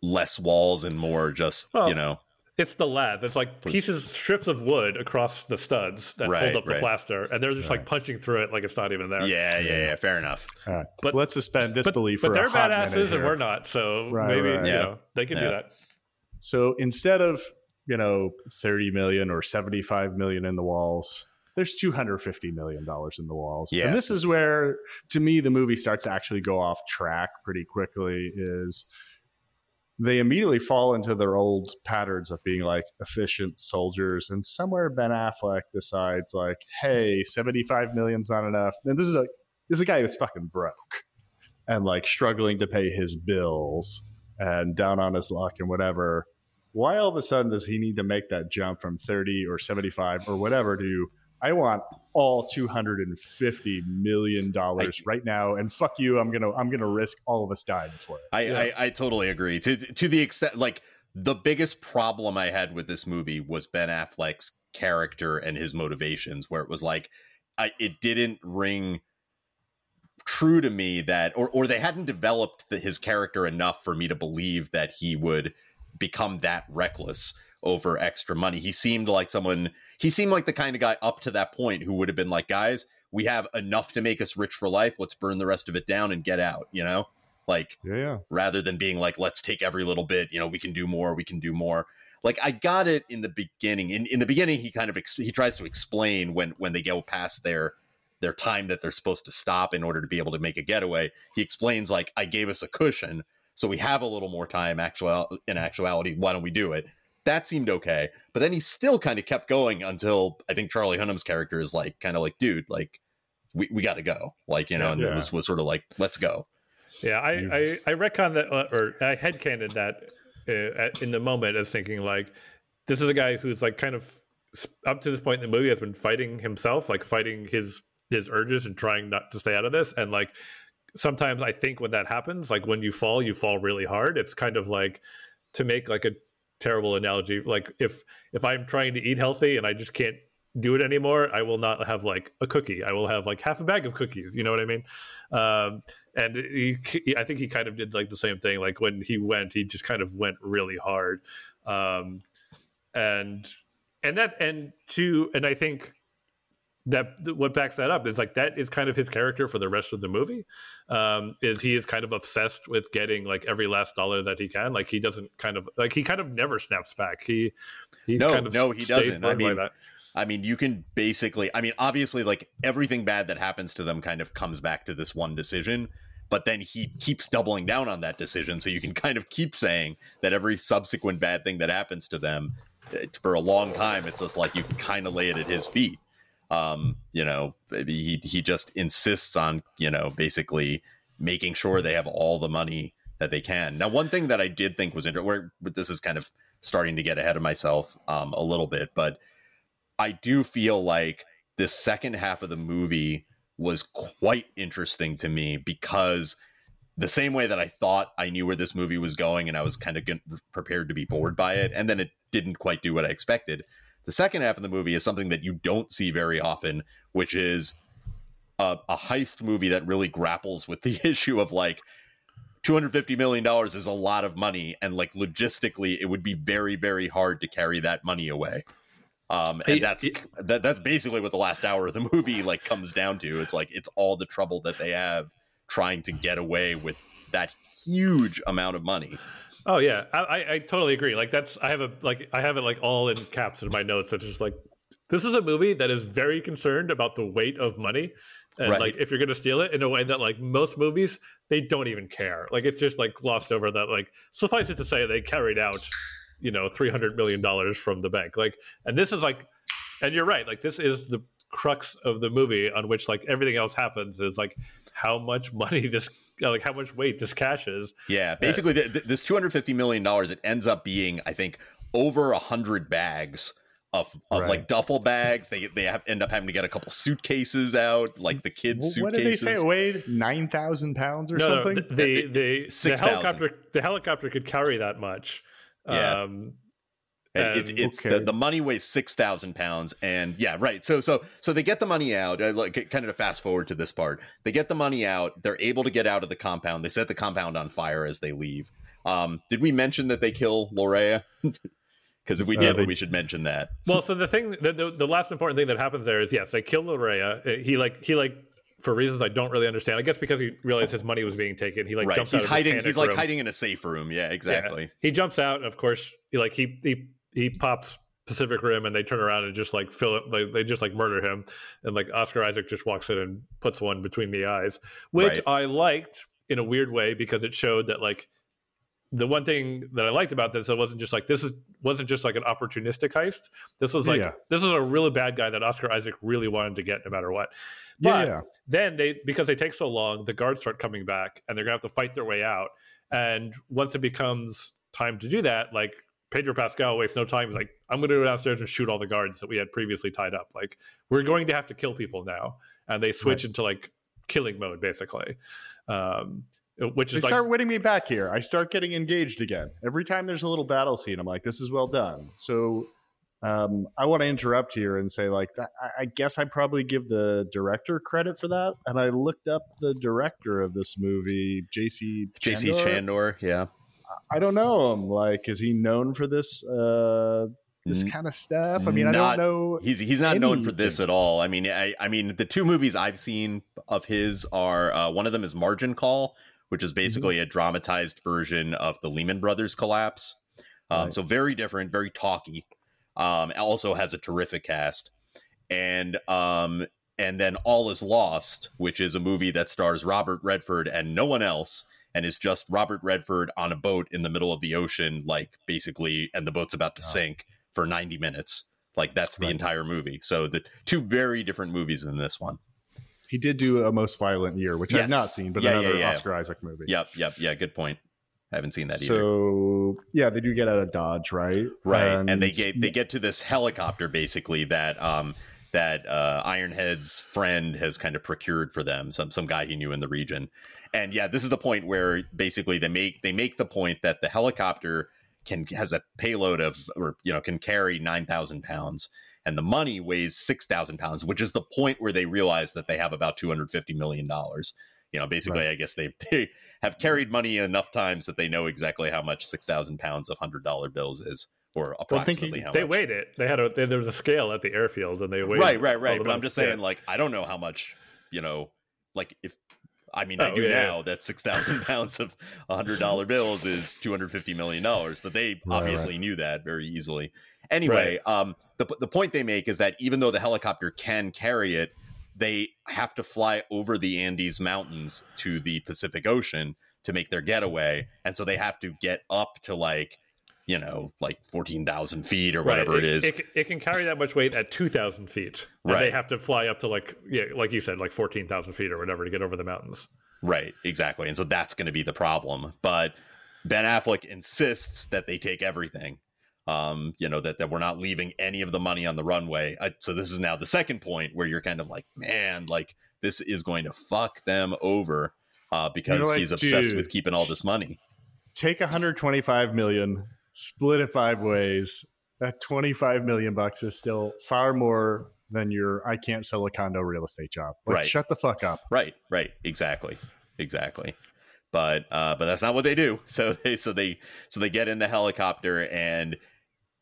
less walls and more just Well, you know It's the lath. It's like pieces, strips of wood across the studs that Right, hold up the right. plaster, and they're just like punching through it like it's not even there. yeah yeah yeah fair enough all right, but- let's suspend disbelief but for they're a hot minute badasses and we're not. So Right, maybe right. you Yeah. know they can do that. So instead of you know thirty million or seventy five million in the walls, there's two hundred fifty million dollars in the walls. Yeah. And this is where, to me, the movie starts to actually go off track pretty quickly. Is they immediately fall into their old patterns of being like efficient soldiers, and somewhere Ben Affleck decides like, hey, seventy five million's not enough. And this is a this is a guy who's fucking broke and like struggling to pay his bills and down on his luck and whatever. Why all of a sudden does he need to make that jump from 30 or 75 or whatever to I want all two hundred and fifty million dollars right now, and fuck you, I'm gonna I'm gonna risk all of us dying for it. I, Yeah. I, I totally agree. To to the extent like the biggest problem I had with this movie was Ben Affleck's character and his motivations, where it was like I, it didn't ring true to me that or or they hadn't developed the, his character enough for me to believe that he would become that reckless over extra money. He seemed like someone he seemed like the kind of guy up to that point who would have been like, guys, we have enough to make us rich for life. Let's burn the rest of it down and get out, you know? Like Yeah, yeah. rather than being like, let's take every little bit, you know, we can do more, we can do more. Like I got it in the beginning. In in the beginning, he kind of ex- he tries to explain when when they go past their their time that they're supposed to stop in order to be able to make a getaway. He explains like, I gave us a cushion, so we have a little more time. Actual in actuality, why don't we do it? That seemed okay, but then he still kind of kept going until I think Charlie Hunnam's character is like, kind of like, dude, like we, we got to go, like you know, and Yeah. it was was sort of like, let's go. Yeah, I, You've- I, I retcon that, uh, or I headcanoned that uh, in the moment as thinking like, this is a guy who's like kind of up to this point in the movie has been fighting himself, like fighting his his urges and trying not to stay out of this. And like sometimes I think when that happens, like when you fall, you fall really hard. It's kind of like to make like a terrible analogy, like if if I'm trying to eat healthy and I just can't do it anymore, I will not have like a cookie. I will have like half a bag of cookies. You know what I mean? Um, and he, he- I think he kind of did like the same thing. Like when he went, he just kind of went really hard, um, and and that and to and I think that what backs that up is like that is kind of his character for the rest of the movie. Um, is he is kind of obsessed with getting like every last dollar that he can. Like he doesn't kind of like he kind of never snaps back. He he No, kind of no, he doesn't. I mean, that. I mean, you can basically, I mean, obviously, like everything bad that happens to them kind of comes back to this one decision, but then he keeps doubling down on that decision. So you can kind of keep saying that every subsequent bad thing that happens to them eh, for a long time, it's just like you can kind of lay it at his feet. Um, you know, he, he just insists on, you know, basically making sure they have all the money that they can. Now, one thing that I did think was interesting, where this is kind of starting to get ahead of myself um, a little bit, but I do feel like the second half of the movie was quite interesting to me because the same way that I thought I knew where this movie was going and I was kind of prepared to be bored by it, and then it didn't quite do what I expected. The second half of the movie is something that you don't see very often, which is a, a heist movie that really grapples with the issue of like, $250 million is a lot of money and like logistically it would be very very hard to carry that money away. Um and Hey, that's it- that, that's basically what the last hour of the movie like comes down to. It's like it's all the trouble that they have trying to get away with that huge amount of money Oh yeah, I, I, I totally agree. Like that's I have a like I have it like all in caps in my notes. It's just like this is a movie that is very concerned about the weight of money, and Right. like if you're gonna steal it in a way that like most movies they don't even care. Like it's just like glossed over that like suffice it to say they carried out, you know, three hundred million dollars from the bank. Like and this is like, and you're right. Like this is the crux of the movie on which like everything else happens is like how much money this like how much weight this cash is yeah basically th- th- this 250 million dollars it ends up being i think over a hundred bags of, of Right. like duffel bags they they have, end up having to get a couple suitcases out like the kids suitcases. What did they say it weighed? Nine thousand pounds or no, something? No, the the, the, the 6,000. helicopter the helicopter could carry that much. Yeah. Um, And it's it's Okay. the, the money weighs six thousand pounds, and yeah, right. So so so they get the money out. Uh, like kind of to fast forward to this part, they get the money out. They're able to get out of the compound. They set the compound on fire as they leave. Um, did we mention that they kill Lorea? Because if we Uh, did, they- we should mention that. well, so the thing, the, the, the last important thing that happens there is yes, they kill Lorea. Uh, He like he like for reasons I don't really understand. I guess because he realized his money was being taken. He like right, jumps he's out of hiding. His He's like room. hiding in a safe room. Yeah, Yeah. exactly. He jumps out, and of course, he like he he he pops Pacific Rim, and they turn around and just like fill it. Like, they just like murder him, and like Oscar Isaac just walks in and puts one between the eyes, which Right. I liked in a weird way because it showed that like the one thing that I liked about this, it wasn't just like this is wasn't just like an opportunistic heist. This was like Yeah. this was a really bad guy that Oscar Isaac really wanted to get no matter what. yeah, But yeah. then they because they take so long, the guards start coming back and they're gonna have to fight their way out. And once it becomes time to do that, like Pedro Pascal wastes no time. He's like, I'm going to go downstairs and shoot all the guards that we had previously tied up. Like, we're going to have to kill people now, and they switch right. into like killing mode basically. Um, which is they like, start winning me back here. I start getting engaged again. Every time there's a little battle scene, I'm like, this is well done. So um, I want to interrupt here and say, like, that, I guess I probably give the director credit for that. And I looked up the director of this movie, J.C. J.C. Chandor. Yeah, I don't know him. Like, is he known for this? Uh, this kind of stuff. I mean, not, I don't know. He's he's not anything. known for this at all. I mean, I I mean, the two movies I've seen of his are uh, one of them is Margin Call, which is mm-hmm. basically mm-hmm. a dramatized version of the Lehman Brothers collapse. Um, right. So very different, very talky. Um, also has a terrific cast, and um, and then All Is Lost, which is a movie that stars Robert Redford and no one else, and is just Robert Redford on a boat in the middle of the ocean, like basically, and the boat's about to oh. sink for ninety minutes. Like that's the right. entire movie. So the two very different movies in this one. He did do a most violent year, which yes. I've not seen, but yeah, another yeah, yeah. Oscar Isaac movie. Yep, yep, yeah. Good point. I haven't seen that either. So yeah, they do get out of Dodge, right? Right, and, and they get they get to this helicopter basically that um that uh, Ironhead's friend has kind of procured for them, some some guy he knew in the region. And yeah, this is the point where basically they make they make the point that the helicopter can has a payload of or you know can carry nine thousand pounds, and the money weighs six thousand pounds, which is the point where they realize that they have about two hundred fifty million dollars you know basically right. i guess they, they have carried money enough times that they know exactly how much 6000 pounds of hundred dollar bills is or approximately how they much. weighed it they had a they, there was a scale at the airfield and they weighed right right right but i'm just saying yeah. like i don't know how much you know like if I mean, oh, I do yeah, now that six thousand pounds of hundred dollar bills is two hundred fifty million dollars, but they right, obviously right. knew that very easily. Anyway, right. um, the the point they make is that even though the helicopter can carry it, they have to fly over the Andes Mountains to the Pacific Ocean to make their getaway. And so they have to get up to like, you know, like 14,000 feet or whatever right. it, it is. It, it, can carry that much weight at 2,000 feet. And right. they have to fly up to like, yeah, like you said, like 14,000 feet or whatever to get over the mountains. Right, exactly. And so that's going to be the problem. But Ben Affleck insists that they take everything um, you know, that, that we're not leaving any of the money on the runway. I, so this is now the second point where you're kind of like, man, like this is going to fuck them over uh, because you know he's obsessed dude, with keeping all this money. Take 125 million, split it five ways. That 25 million bucks is still far more than your I can't sell a condo real estate job. Like, right. Shut the fuck up. Right. Right. Exactly. Exactly but uh, but that's not what they do. So they so they so they get in the helicopter and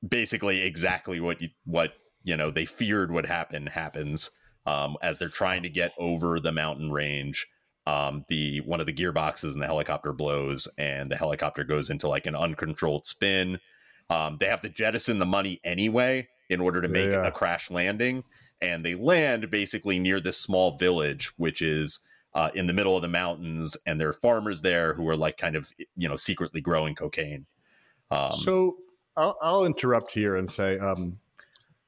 basically exactly what you what you know they feared would happen happens um, as they're trying to get over the mountain range. Um, the one of the gearboxes in the helicopter blows, and the helicopter goes into like an uncontrolled spin. Um, they have to jettison the money anyway in order to make yeah. a crash landing, and they land basically near this small village, which is uh, in the middle of the mountains, and there are farmers there who are like kind of you know secretly growing cocaine. Um, so I'll, I'll interrupt here and say, um,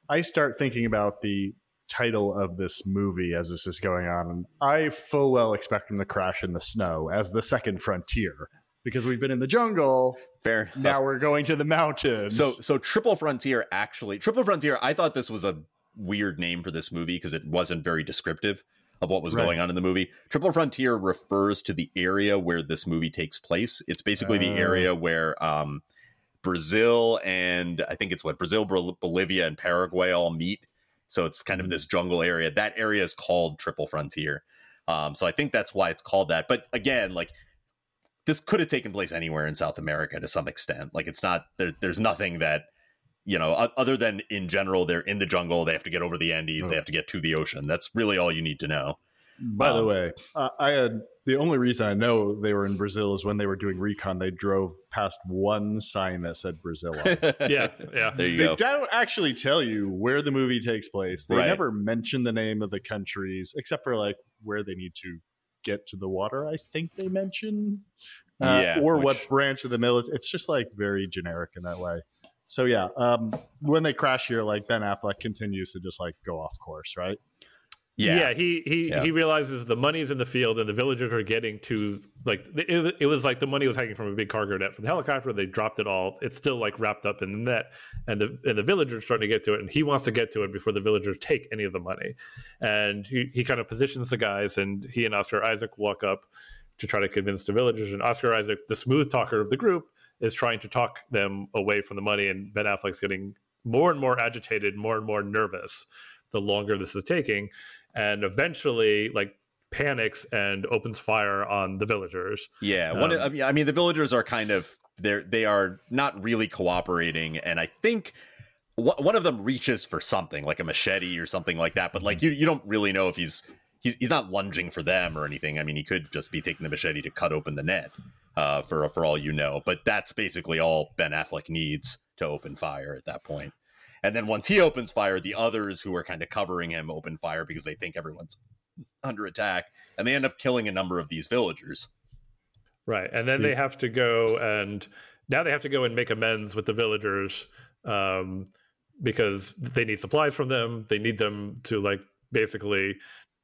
I start thinking about the title of this movie as this is going on, and I full well expect him to crash in the snow as the second frontier because we've been in the jungle. Fair. Now we're going to the mountains. So, so Triple Frontier actually, Triple Frontier. I thought this was a weird name for this movie because it wasn't very descriptive of what was right. going on in the movie. Triple Frontier refers to the area where this movie takes place. It's basically uh, the area oh. where um, Brazil and I think it's what Brazil, Bolivia, and Paraguay all meet. So it's kind of mm-hmm. this jungle area. That area is called Triple Frontier. Um, so I think that's why it's called that. But again, like this could have taken place anywhere in South America to some extent. Like it's not there, there's nothing that you know other than in general they're in the jungle. They have to get over the Andes. They have to get to the ocean. That's really all you need to know. By um, the way, uh, I had the only reason I know they were in Brazil is when they were doing recon. They drove past one sign that said Brazil. yeah, yeah. There you they go. don't actually tell you where the movie takes place. They right. never mention the name of the countries except for like where they need to get to the water. I think they mention, uh, yeah, or which... what branch of the military. It's just like very generic in that way. So yeah, um, when they crash here, like Ben Affleck continues to just like go off course, right? Yeah, Yeah. he he Yeah. he realizes the money's in the field and the villagers are getting to like it, it was like the money was hanging from a big cargo net from the helicopter. They dropped it all. It's still like wrapped up in the net, and the and the villagers are starting to get to it, and he wants to get to it before the villagers take any of the money. And he he kind of positions the guys, and he and Oscar Isaac walk up to try to convince the villagers. And Oscar Isaac, the smooth talker of the group, is trying to talk them away from the money, and Ben Affleck's getting more and more agitated, more and more nervous the longer this is taking and eventually like panics and opens fire on the villagers. Yeah, one. Um, I mean, I mean, the villagers are kind of they're they are not really cooperating, and I think wh- one of them reaches for something like a machete or something like that. But like you, you don't really know if he's he's he's not lunging for them or anything. I mean, he could just be taking the machete to cut open the net, uh, for for all you know. But that's basically all Ben Affleck needs to open fire at that point. And then once he opens fire, the others who are kind of covering him open fire because they think everyone's under attack, and they end up killing a number of these villagers. Right. And then they have to go and now they have to go and make amends with the villagers um, because they need supplies from them. They need them to like basically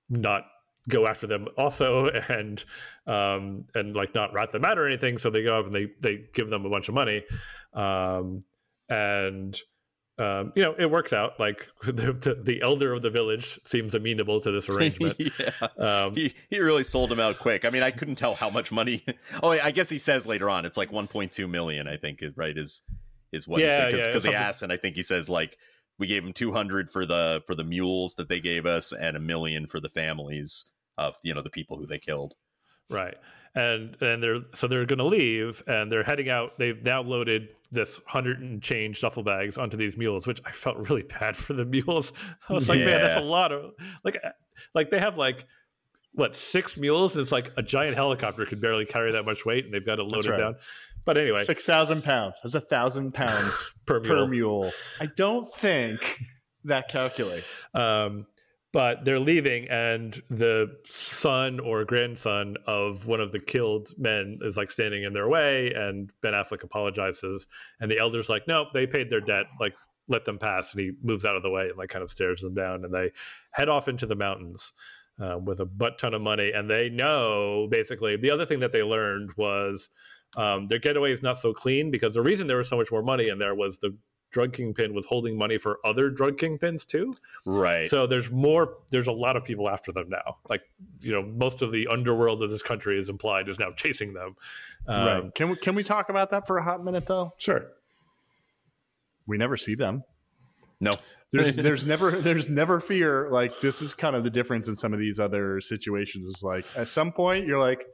not go after them also and um and like not rat them out or anything so they go up and they they give them a bunch of money um and um, you know, it works out. Like the, the, the elder of the village seems amenable to this arrangement. yeah. Um, he he really sold him out quick. I mean, I couldn't tell how much money. Oh, I guess he says later on it's like 1.2 million. I think right is is what Yeah, he yeah, because they something- asked, and I think he says like we gave him 200 for the for the mules that they gave us, and a million for the families of you know the people who they killed. Right. And and they're so they're going to leave and they're heading out. They've now loaded this hundred and change duffel bags onto these mules, which I felt really bad for the mules. I was like, man, that's a lot of like uh, like they have like what six mules? and It's like a giant helicopter could barely carry that much weight, and they've got to load That's it right. down. But anyway, Six thousand pounds. That's a thousand pounds per mule. per mule. I don't think that calculates. Um, but they're leaving, and the son or grandson of one of the killed men is like standing in their way, and Ben Affleck apologizes, and the elder's like, "Nope, they paid their debt. Like, let them pass." And he moves out of the way and like kind of stares them down, and they head off into the mountains. Uh, with a butt ton of money, and they know basically the other thing that they learned was um, their getaway is not so clean because the reason there was so much more money in there was the drug kingpin was holding money for other drug kingpins too. Right. So there's more. There's a lot of people after them now. Like you know, most of the underworld of this country is implied is now chasing them. Um, right. Can we can we talk about that for a hot minute though? Sure. We never see them. no. There's there's never there's never fear. Like this is kind of the difference in some of these other situations. Is like at some point you're like,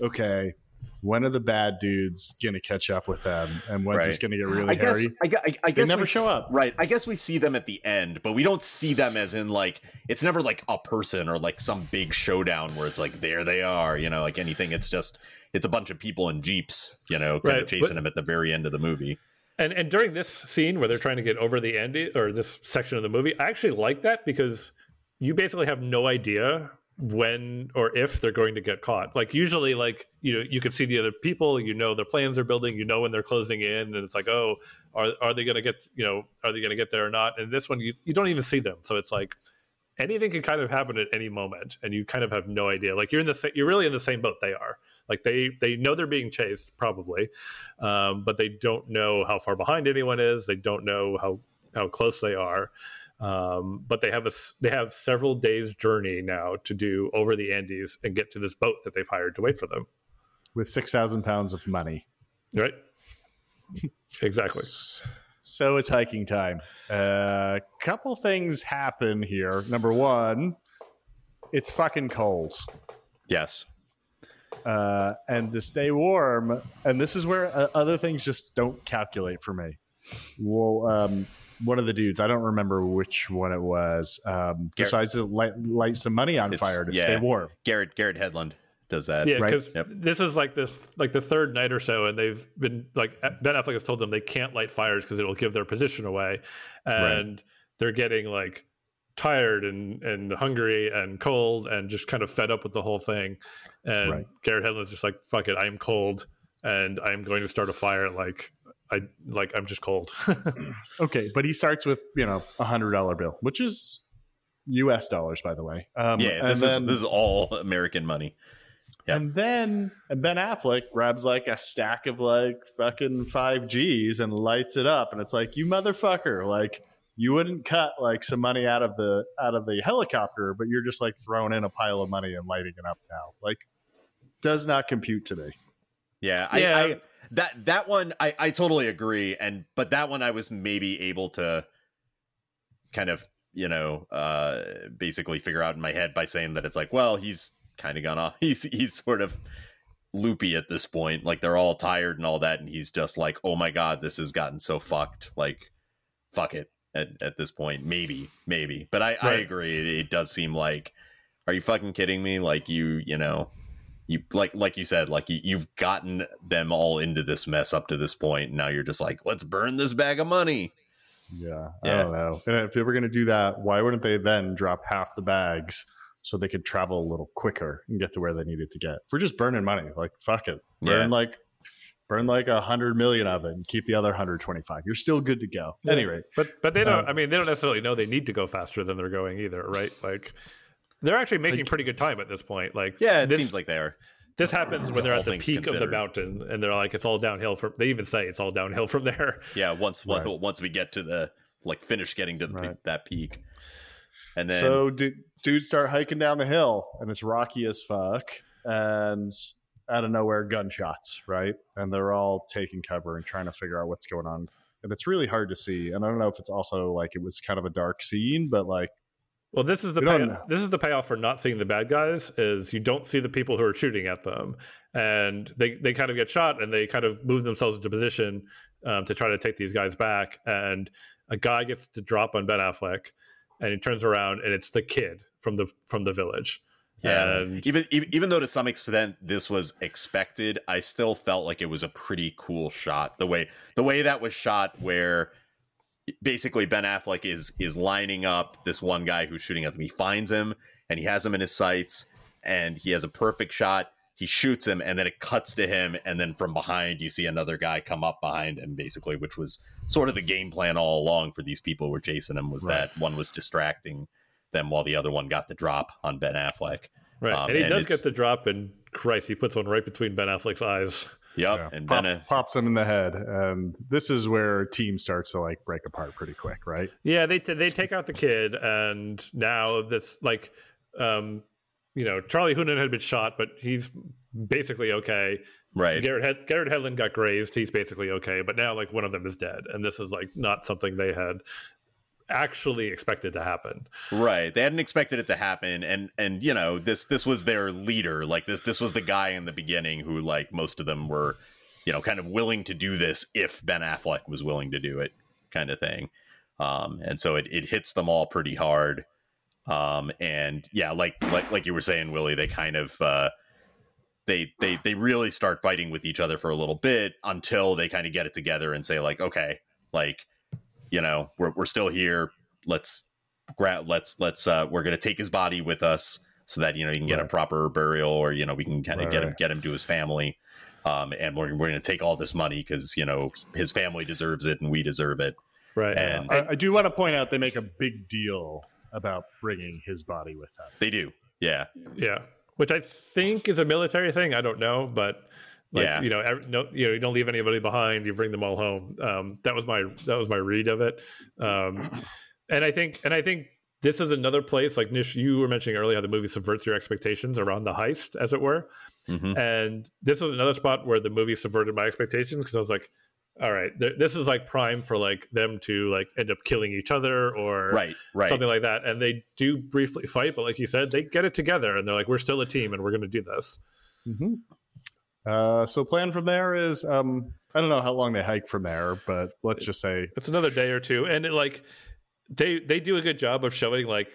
okay, when are the bad dudes gonna catch up with them, and when's it's Right. gonna get really I guess, hairy? I, I, I guess never we show up. Right. I guess we see them at the end, but we don't see them as in like it's never like a person or like some big showdown where it's like there they are, you know, like anything. It's just it's a bunch of people in jeeps, you know, kind Right, of chasing but- them at the very end of the movie. And and during this scene where they're trying to get over the Andy or this section of the movie, I actually like that because you basically have no idea when or if they're going to get caught. Like usually, like you know, you can see the other people, you know their plans are building, you know when they're closing in, and it's like, oh, are are they going to get you know are they going to get there or not? And this one, you you don't even see them, so it's like anything can kind of happen at any moment, and you kind of have no idea. Like you're in the sa- you're really in the same boat they are. Like they they know they're being chased probably, um, but they don't know how far behind anyone is. They don't know how how close they are. Um, but they have a s- they have several days journey now to do over the Andes and get to this boat that they've hired to wait for them. with six thousand pounds of money. Right? exactly. So it's hiking time. A uh, couple things happen here. Number one, it's fucking cold. Yes. uh, and to stay warm. And this is where uh, other things just don't calculate for me. Well, um, one of the dudes, I don't remember which one it was, um, Gar- decides to light, light some money on fire to yeah. stay warm. Garrett Garrett Hedlund does that. Yeah, right? because Yep. this is like this like the third night or so, and they've been like Ben Affleck has told them they can't light fires because it'll give their position away, and they're getting like tired and and hungry and cold and just kind of fed up with the whole thing. And Right. Garrett Hedlund's just like, "Fuck it, I am cold, and I am going to start a fire." Like I like I'm just cold. Okay, but he starts with you know a hundred dollar bill, which is U.S. dollars, by the way. Um, yeah, and this then, is this is all American money. Yeah. And then and Ben Affleck grabs like a stack of like fucking five G's and lights it up, and it's like you motherfucker, like you wouldn't cut like some money out of the out of the helicopter, but you're just like throwing in a pile of money and lighting it up now. Like does not compute to me. Yeah, I, Yeah. I that that one I I totally agree, and but that one I was maybe able to kind of you know uh basically figure out in my head by saying that it's like well he's kind of gone off. He's he's sort of loopy at this point. Like they're all tired and all that and he's just like oh my god this has gotten so fucked. Like fuck it at, at this point. Maybe maybe. But i i agree. It, it does seem like are you fucking kidding me? Like you you know you like like you said like you, you've gotten them all into this mess up to this point point now you're just like let's burn this bag of money Yeah, I don't know. And if they were going to do that, why wouldn't they then drop half the bags so they could travel a little quicker and get to where they needed to get? If we're just burning money, like fuck it, burn Yeah. like burn like a hundred million of it and keep the other 125. You're still good to go. Yeah. Anyway, But but they don't. Uh, I mean, they don't necessarily know they need to go faster than they're going either, right? Like they're actually making Like- pretty good time at this point. Like yeah it this, seems like they are this happens when they're at the things peak of the mountain, and they're like, it's all downhill from. They even say it's all downhill from there. yeah once Right. once once we get to the like finish getting to the, Right. that peak and then so du- dudes start hiking down the hill and it's rocky as fuck and out of nowhere gunshots right and they're all taking cover and trying to figure out what's going on and it's really hard to see and i don't know if it's also like it was kind of a dark scene but like Well, this is the pay- this is the payoff for not seeing the bad guys is you don't see the people who are shooting at them, and they they kind of get shot and they kind of move themselves into position um, to try to take these guys back. And a guy gets to drop on Ben Affleck, and he turns around and it's the kid from the from the village. Yeah, And- even even even though to some extent this was expected, I still felt like it was a pretty cool shot. The way the way that was shot, where basically Ben Affleck is is lining up this one guy who's shooting at him. He finds him and he has him in his sights, and he has a perfect shot. He shoots him, and then it cuts to him, and then from behind you see another guy come up behind him, basically, which was sort of the game plan all along for these people who were chasing him. Was Right. that one was distracting them while the other one got the drop on Ben Affleck. Right, Um, and he and does get the drop, and Christ, he puts one right between Ben Affleck's eyes. Yep, yeah, and pop- Ben, Aff- pops him in the head and this is where team starts to like break apart pretty quick right Yeah, they t- they take out the kid, and now this like, um, you know, Charlie Hunnam had been shot, but he's basically okay. right? Garrett Hed- Garrett Hedlund got grazed; he's basically okay. But now, like, one of them is dead, and this is like not something they had actually expected to happen. Right. They hadn't expected it to happen and and you know, this this was their leader. Like this this was the guy in the beginning who like most of them were, you know, kind of willing to do this if Ben Affleck was willing to do it kind of thing. Um and so it it hits them all pretty hard. Um and yeah, like like like you were saying Willie, they kind of uh they they they really start fighting with each other for a little bit until they kind of get it together and say like okay, like you know, we're we're still here. Let's grab let's let's uh we're gonna take his body with us so that you know you can get a proper burial or you know we can kind of Right, get him get him to his family. Um and we're, we're gonna take all this money because you know his family deserves it and we deserve it. Right. And- I, I do want to point out they make a big deal about bringing his body with them. They do. Yeah. Yeah, which I think is a military thing. I don't know, but like, Yeah. you know, ev no, you know, you don't leave anybody behind. You bring them all home. Um, that was my that was my read of it. Um, and I think and I think this is another place like Nish, you were mentioning earlier how the movie subverts your expectations around the heist, as it were. Mhm. And this was another spot where the movie subverted my expectations because I was like, all right, th- this is like prime for like them to like end up killing each other or right right something like that. And they do briefly fight, but like you said, they get it together and they're like, we're still a team and we're going to do this. hmm Uh, so plan from there is um, I don't know how long they hike from there, but let's just say It's another day or two, and it, like they they do a good job of showing like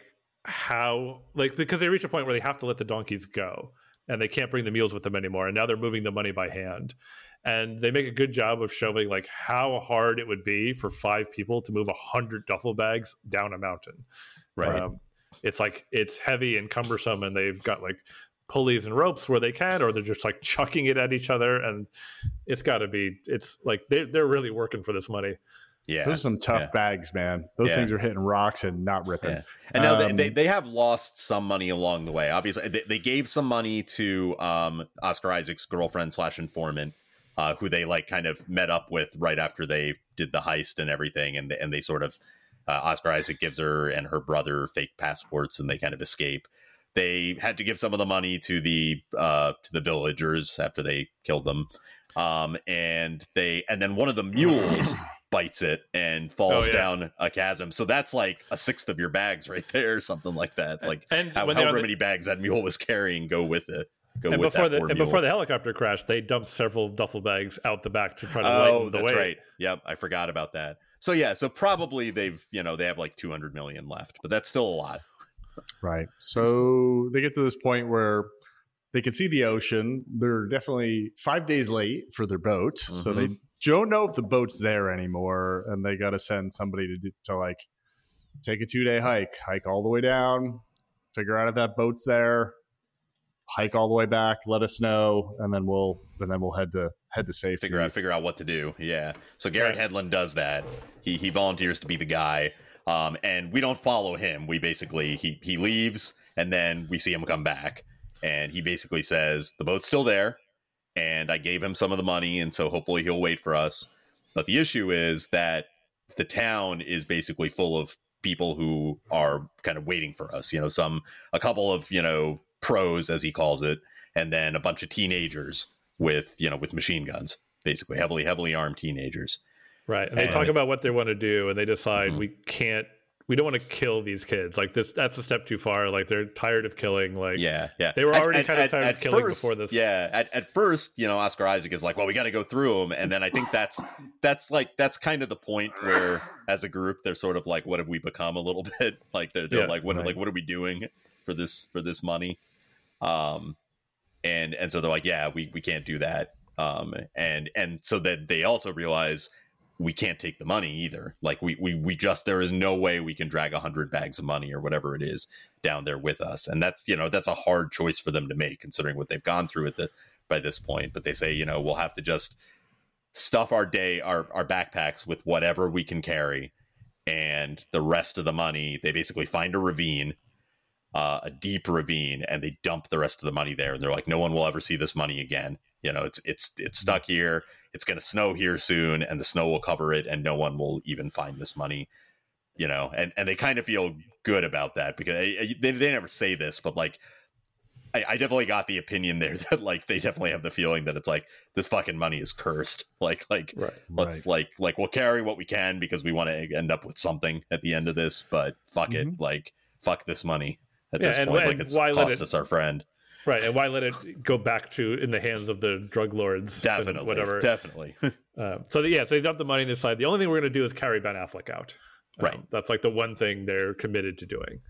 how like because they reach a point where they have to let the donkeys go and they can't bring the mules with them anymore, and now they're moving the money by hand. And they make a good job of showing like how hard it would be for five people to move a hundred duffel bags down a mountain. right Um, it's like it's heavy and cumbersome, and they've got like pulleys and ropes where they can, or they're just like chucking it at each other, and it's got to be. It's like they they're really working for this money. Yeah, those are some tough yeah. bags, man. Those Yeah. things are hitting rocks and not ripping. Yeah. And now they, Um, they, they have lost some money along the way. Obviously, they, they gave some money to um, Oscar Isaac's girlfriend slash informant, uh, who they like kind of met up with right after they did the heist and everything, and and they sort of uh, Oscar Isaac gives her and her brother fake passports, and they kind of escape. They had to give some of the money to the uh, to the villagers after they killed them, um, and they and then one of the mules bites it and falls Oh, yeah. down a chasm. So that's like a sixth of your bags right there, or something like that. Like and how, when however the- many bags that mule was carrying go with it. Go and before the and mule. before the helicopter crash, they dumped several duffel bags out the back to try to oh, lighten the that's weight. right. Yep, I forgot about that. So yeah, so probably they've you know they have like 200 million left, but that's still a lot. Right. So they get to this point where they can see the ocean. They're definitely five days late for their boat. So they mm-hmm. don't know if the boat's there anymore. And they got to send somebody to, do, to like take a two day hike, hike all the way down, figure out if that boat's there, hike all the way back, let us know. And then we'll, and then we'll head to, head to safety. Figure out figure out what to do. Yeah. So Garrett Right. Hedlund does that. He he volunteers to be the guy. Um, and we don't follow him. We basically he he leaves and then we see him come back. And he basically says the boat's still there, and I gave him some of the money, and so hopefully he'll wait for us. But the issue is that the town is basically full of people who are kind of waiting for us. You know, some a couple of you know pros as he calls it, and then a bunch of teenagers with you know with machine guns, basically heavily heavily armed teenagers. Right. And they And- talk about what they want to do and they decide Mhm. we can't we don't want to kill these kids. Like this that's a step too far. Like they're tired of killing. Like Yeah, yeah. They were already kind of tired of killing first, before this. Yeah, at, at first, you know, Oscar Isaac is like, "Well, we got to go through them," and then I think that's that's like that's kind of the point where, as a group, they're sort of like, "What have we become?" A little bit like they're, they're Yeah, like, "What right. like what are we doing for this for this money?" Um, and and so they're like, "Yeah, we we can't do that." Um, and and so that they also realize we can't take the money either. Like we we we just there is no way we can drag a hundred bags of money or whatever it is down there with us, and that's you know that's a hard choice for them to make considering what they've gone through at the by this point. But they say you know we'll have to just stuff our day our our backpacks with whatever we can carry, and the rest of the money they basically find a ravine. Uh, a deep ravine, and they dump the rest of the money there. And they're like, "No one will ever see this money again. You know, it's it's it's stuck here it's going to snow here soon and the snow will cover it and no one will even find this money you know and and they kind of feel good about that because they, they, they never say this but like I, I definitely got the opinion there that like they definitely have the feeling that it's like this fucking money is cursed like like right. let's like like we'll carry what we can because we want to end up with something at the end of this but fuck it Mhm. like fuck this money at Yeah, this point and like it's cost it- us our friend Right. And why let it go back to in the hands of the drug lords? and definitely Whatever. definitely Uh, so yeah, so they dump the money and decide the only thing we're going to do is carry Ben Affleck out. Um, Right. That's like the one thing they're committed to doing.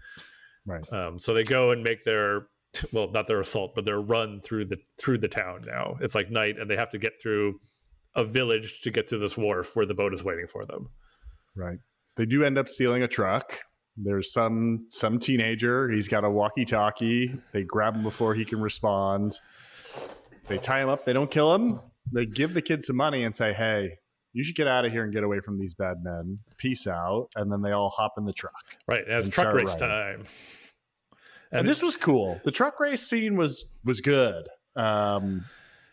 Right. Um, so they go and make their well, not their assault, but their run through the through the town. Now it's like night, and they have to get through a village to get to this wharf where the boat is waiting for them. Right. They do end up stealing a truck. There's some some teenager. He's got a walkie-talkie. They grab him before he can respond. They tie him up. They don't kill him. They give the kid some money and say, "Hey, you should get out of here and get away from these bad men. Peace out." And then they all hop in the truck. Right. And it's truck race riding. time. And, this was cool. The truck race scene was was good. Um,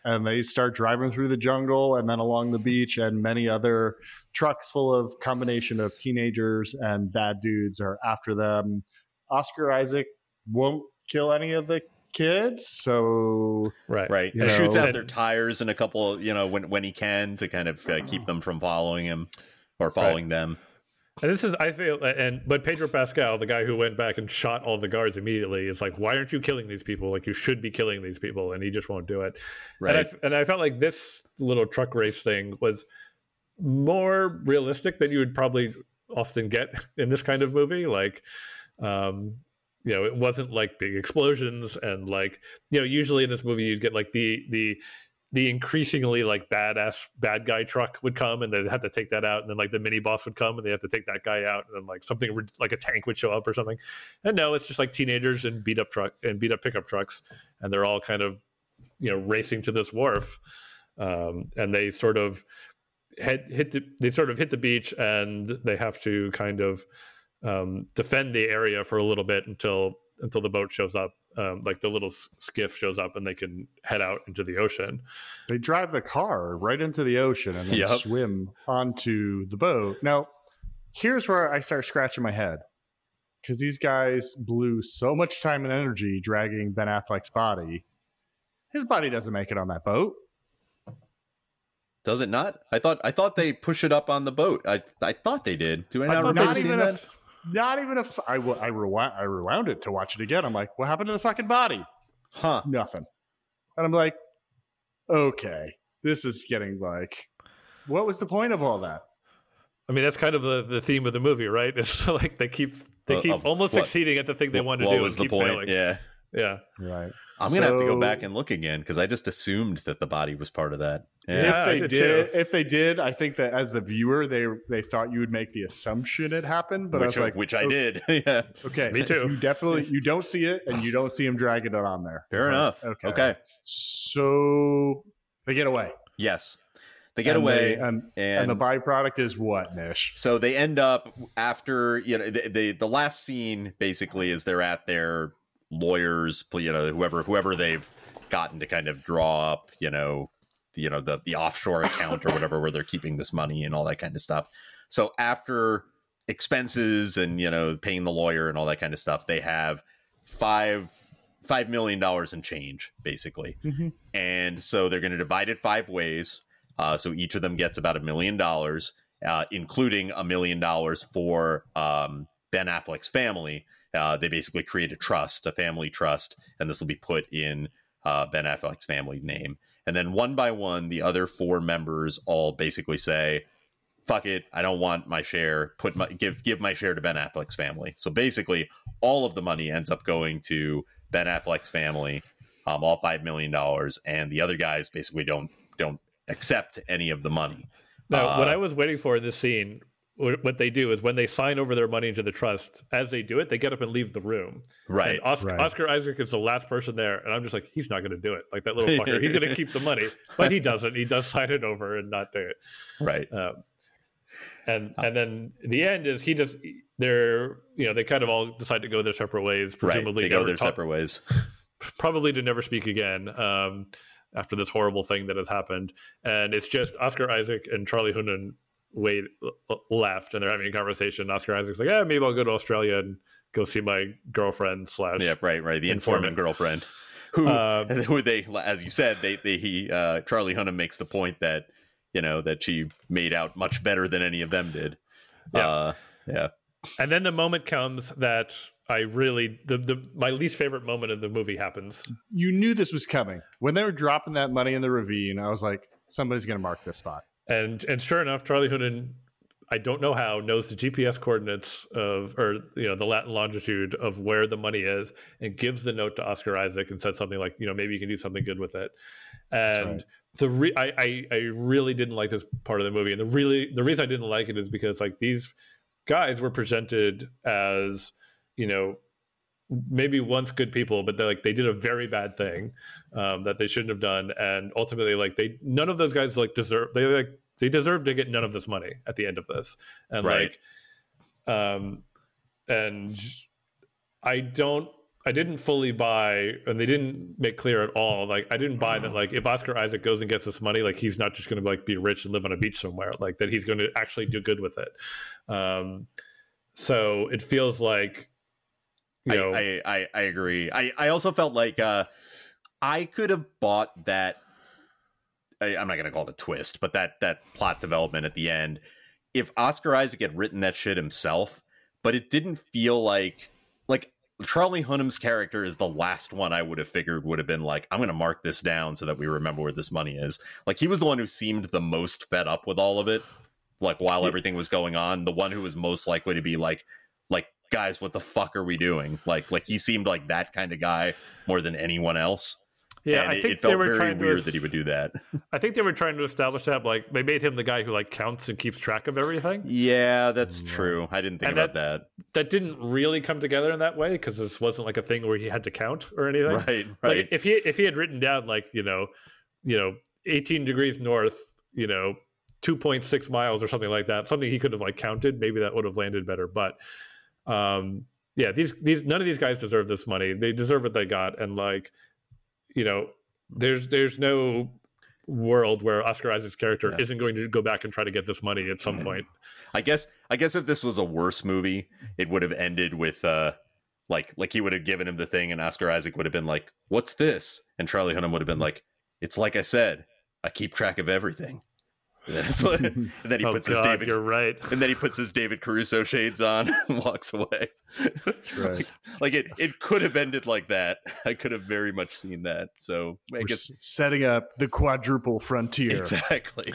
and they start driving through the jungle and then along the beach, and many other trucks full of combination of teenagers and bad dudes are after them. Oscar Isaac won't kill any of the kids, so right. right You know, shoots out their tires in a couple you know when when he can to kind of uh, keep them from following him or following them And this is, I feel, and but Pedro Pascal, the guy who went back and shot all the guards immediately, is like, why aren't you killing these people? Like you should be killing these people, and he just won't do it. right And I, and I felt like this little truck race thing was more realistic than you would probably often get in this kind of movie. Like, um, you know, it wasn't like big explosions and like, you know, usually in this movie you'd get like the the the increasingly like badass bad guy truck would come and they'd have to take that out and then like the mini boss would come and they have to take that guy out and then like something like a tank would show up or something. And no it's just like teenagers and beat up truck and beat up pickup trucks and they're all kind of you know racing to this wharf. Um, and they sort of head hit the, they sort of hit the beach and they have to kind of um, defend the area for a little bit until until the boat shows up um, like the little skiff shows up and they can head out into the ocean they drive the car right into the ocean and then yep. swim onto the boat now here's where i start scratching my head because these guys blew so much time and energy dragging ben affleck's body his body doesn't make it on that boat does it not? I thought I thought they push it up on the boat. I I thought they did. Do I not, not even that? A, not even a. I, I, rewound, I rewound it to watch it again. I'm like, what happened to the fucking body? Huh? Nothing. And I'm like, okay, this is getting like, what was the point of all that? I mean, that's kind of the, the theme of the movie, right? It's like they keep they keep uh, almost what? succeeding at the thing they what, wanted to do. What was the point? Failing. Yeah, yeah, right. I'm so, gonna have to go back and look again because I just assumed that the body was part of that. Yeah, if they did, did if they did, I think that as the viewer, they they thought you would make the assumption it happened, but which, I was like, which I oh, did. yeah. Okay. Me too. You definitely you don't see it, and you don't see him dragging it on there. Fair enough. okay. Okay. So they get away. Yes. They get and away, they, and, and, and, the byproduct is what, Nish? So they end up after you know the, the the last scene basically is they're at their lawyers, you know, whoever whoever they've gotten to kind of draw up, you know, the, you know the the offshore account or whatever where they're keeping this money and all that kind of stuff. So after expenses and you know paying the lawyer and all that kind of stuff, they have five five million dollars in change basically, mm-hmm. and so they're going to divide it five ways. Uh, so each of them gets about a million dollars, uh, including a million dollars for um, Ben Affleck's family uh, they basically create a trust, a family trust, and this will be put in uh, Ben Affleck's family name. And then one by one, the other four members all basically say, "Fuck it, I don't want my share. Put my give give my share to Ben Affleck's family." So basically, all of the money ends up going to Ben Affleck's family, um, all five million dollars, and the other guys basically don't don't accept any of the money. Now, uh, what I was waiting for in this scene what they do is when they sign over their money into the trust, as they do it, they get up and leave the room. Right. Oscar, right. Oscar, Isaac is the last person there, and I'm just like, he's not going to do it. Like that little fucker, he's going to keep the money, but he doesn't. He does sign it over and not do it. Right. Um, and and then the end is he just they're you know they kind of all decide to go their separate ways. Presumably, right. they go their talk, separate ways. Probably to never speak again. Um, after this horrible thing that has happened, and it's just Oscar Isaac and Charlie Hunnam Wade left and they're having a conversation. Oscar Isaac's like, yeah, maybe I'll go to Australia and go see my girlfriend slash yeah, right, right, the informant, informant girlfriend. Who, uh, who they, as you said, they, they he uh, Charlie Hunnam makes the point that you know that she made out much better than any of them did. Yeah, uh, yeah. And then the moment comes that I really the, the my least favorite moment of the movie happens. You knew this was coming when they were dropping that money in the ravine. I was like, somebody's going to mark this spot. And and sure enough, Charlie Hunnam, I don't know how, knows the GPS coordinates of or you know the Latin longitude of where the money is, and gives the note to Oscar Isaac and says something like, you know, maybe you can do something good with it. And right. the re- I, I I really didn't like this part of the movie, and the really the reason I didn't like it is because like these guys were presented as you know maybe once good people, but they like they did a very bad thing um, that they shouldn't have done, and ultimately like they none of those guys like deserve they like they deserve to get none of this money at the end of this, and right. like, um, and I don't. I didn't fully buy, and they didn't make clear at all. Like, I didn't buy that. Like, if Oscar Isaac goes and gets this money, like he's not just going to like be rich and live on a beach somewhere. Like that, he's going to actually do good with it. Um, so it feels like you know, I, I, I agree. I, I also felt like uh, I could have bought that. I, am not going to call it a twist, but that that plot development at the end. If Oscar Isaac had written that shit himself, but it didn't feel like like Charlie Hunnam's character is the last one I would have figured would have been like, I'm going to mark this down so that we remember where this money is. Like he was the one who seemed the most fed up with all of it. Like while everything was going on, the one who was most likely to be like guys, what the fuck are we doing? Like, like he seemed like that kind of guy more than anyone else. Yeah, and I think it, it felt they were very trying weird to, that he would do that. I think they were trying to establish that, like they made him the guy who like counts and keeps track of everything. Yeah, that's mm, true. I didn't think and about that, that, that. didn't really come together in that way because this wasn't like a thing where he had to count or anything. Right, right. Like, if he if he had written down like you know, you know, eighteen degrees north, you know, 2.6 miles or something like that. Something he could have like counted. Maybe that would have landed better. But um, yeah, these these none of these guys deserve this money. They deserve what they got, and like you know, there's there's no world where Oscar Isaac's character yeah. isn't going to go back and try to get this money at some point. I guess I guess if this was a worse movie, it would have ended with uh like like he would have given him the thing and Oscar Isaac would have been like, "What's this?" and Charlie Hunnam would have been like, "It's like I said, I keep track of everything." And then, he oh puts God, his David. You're right. And then he puts his David Caruso shades on and walks away. That's right. like, like, it, it could have ended like that. I could have very much seen that. So I We're guess setting up the quadruple frontier. Exactly.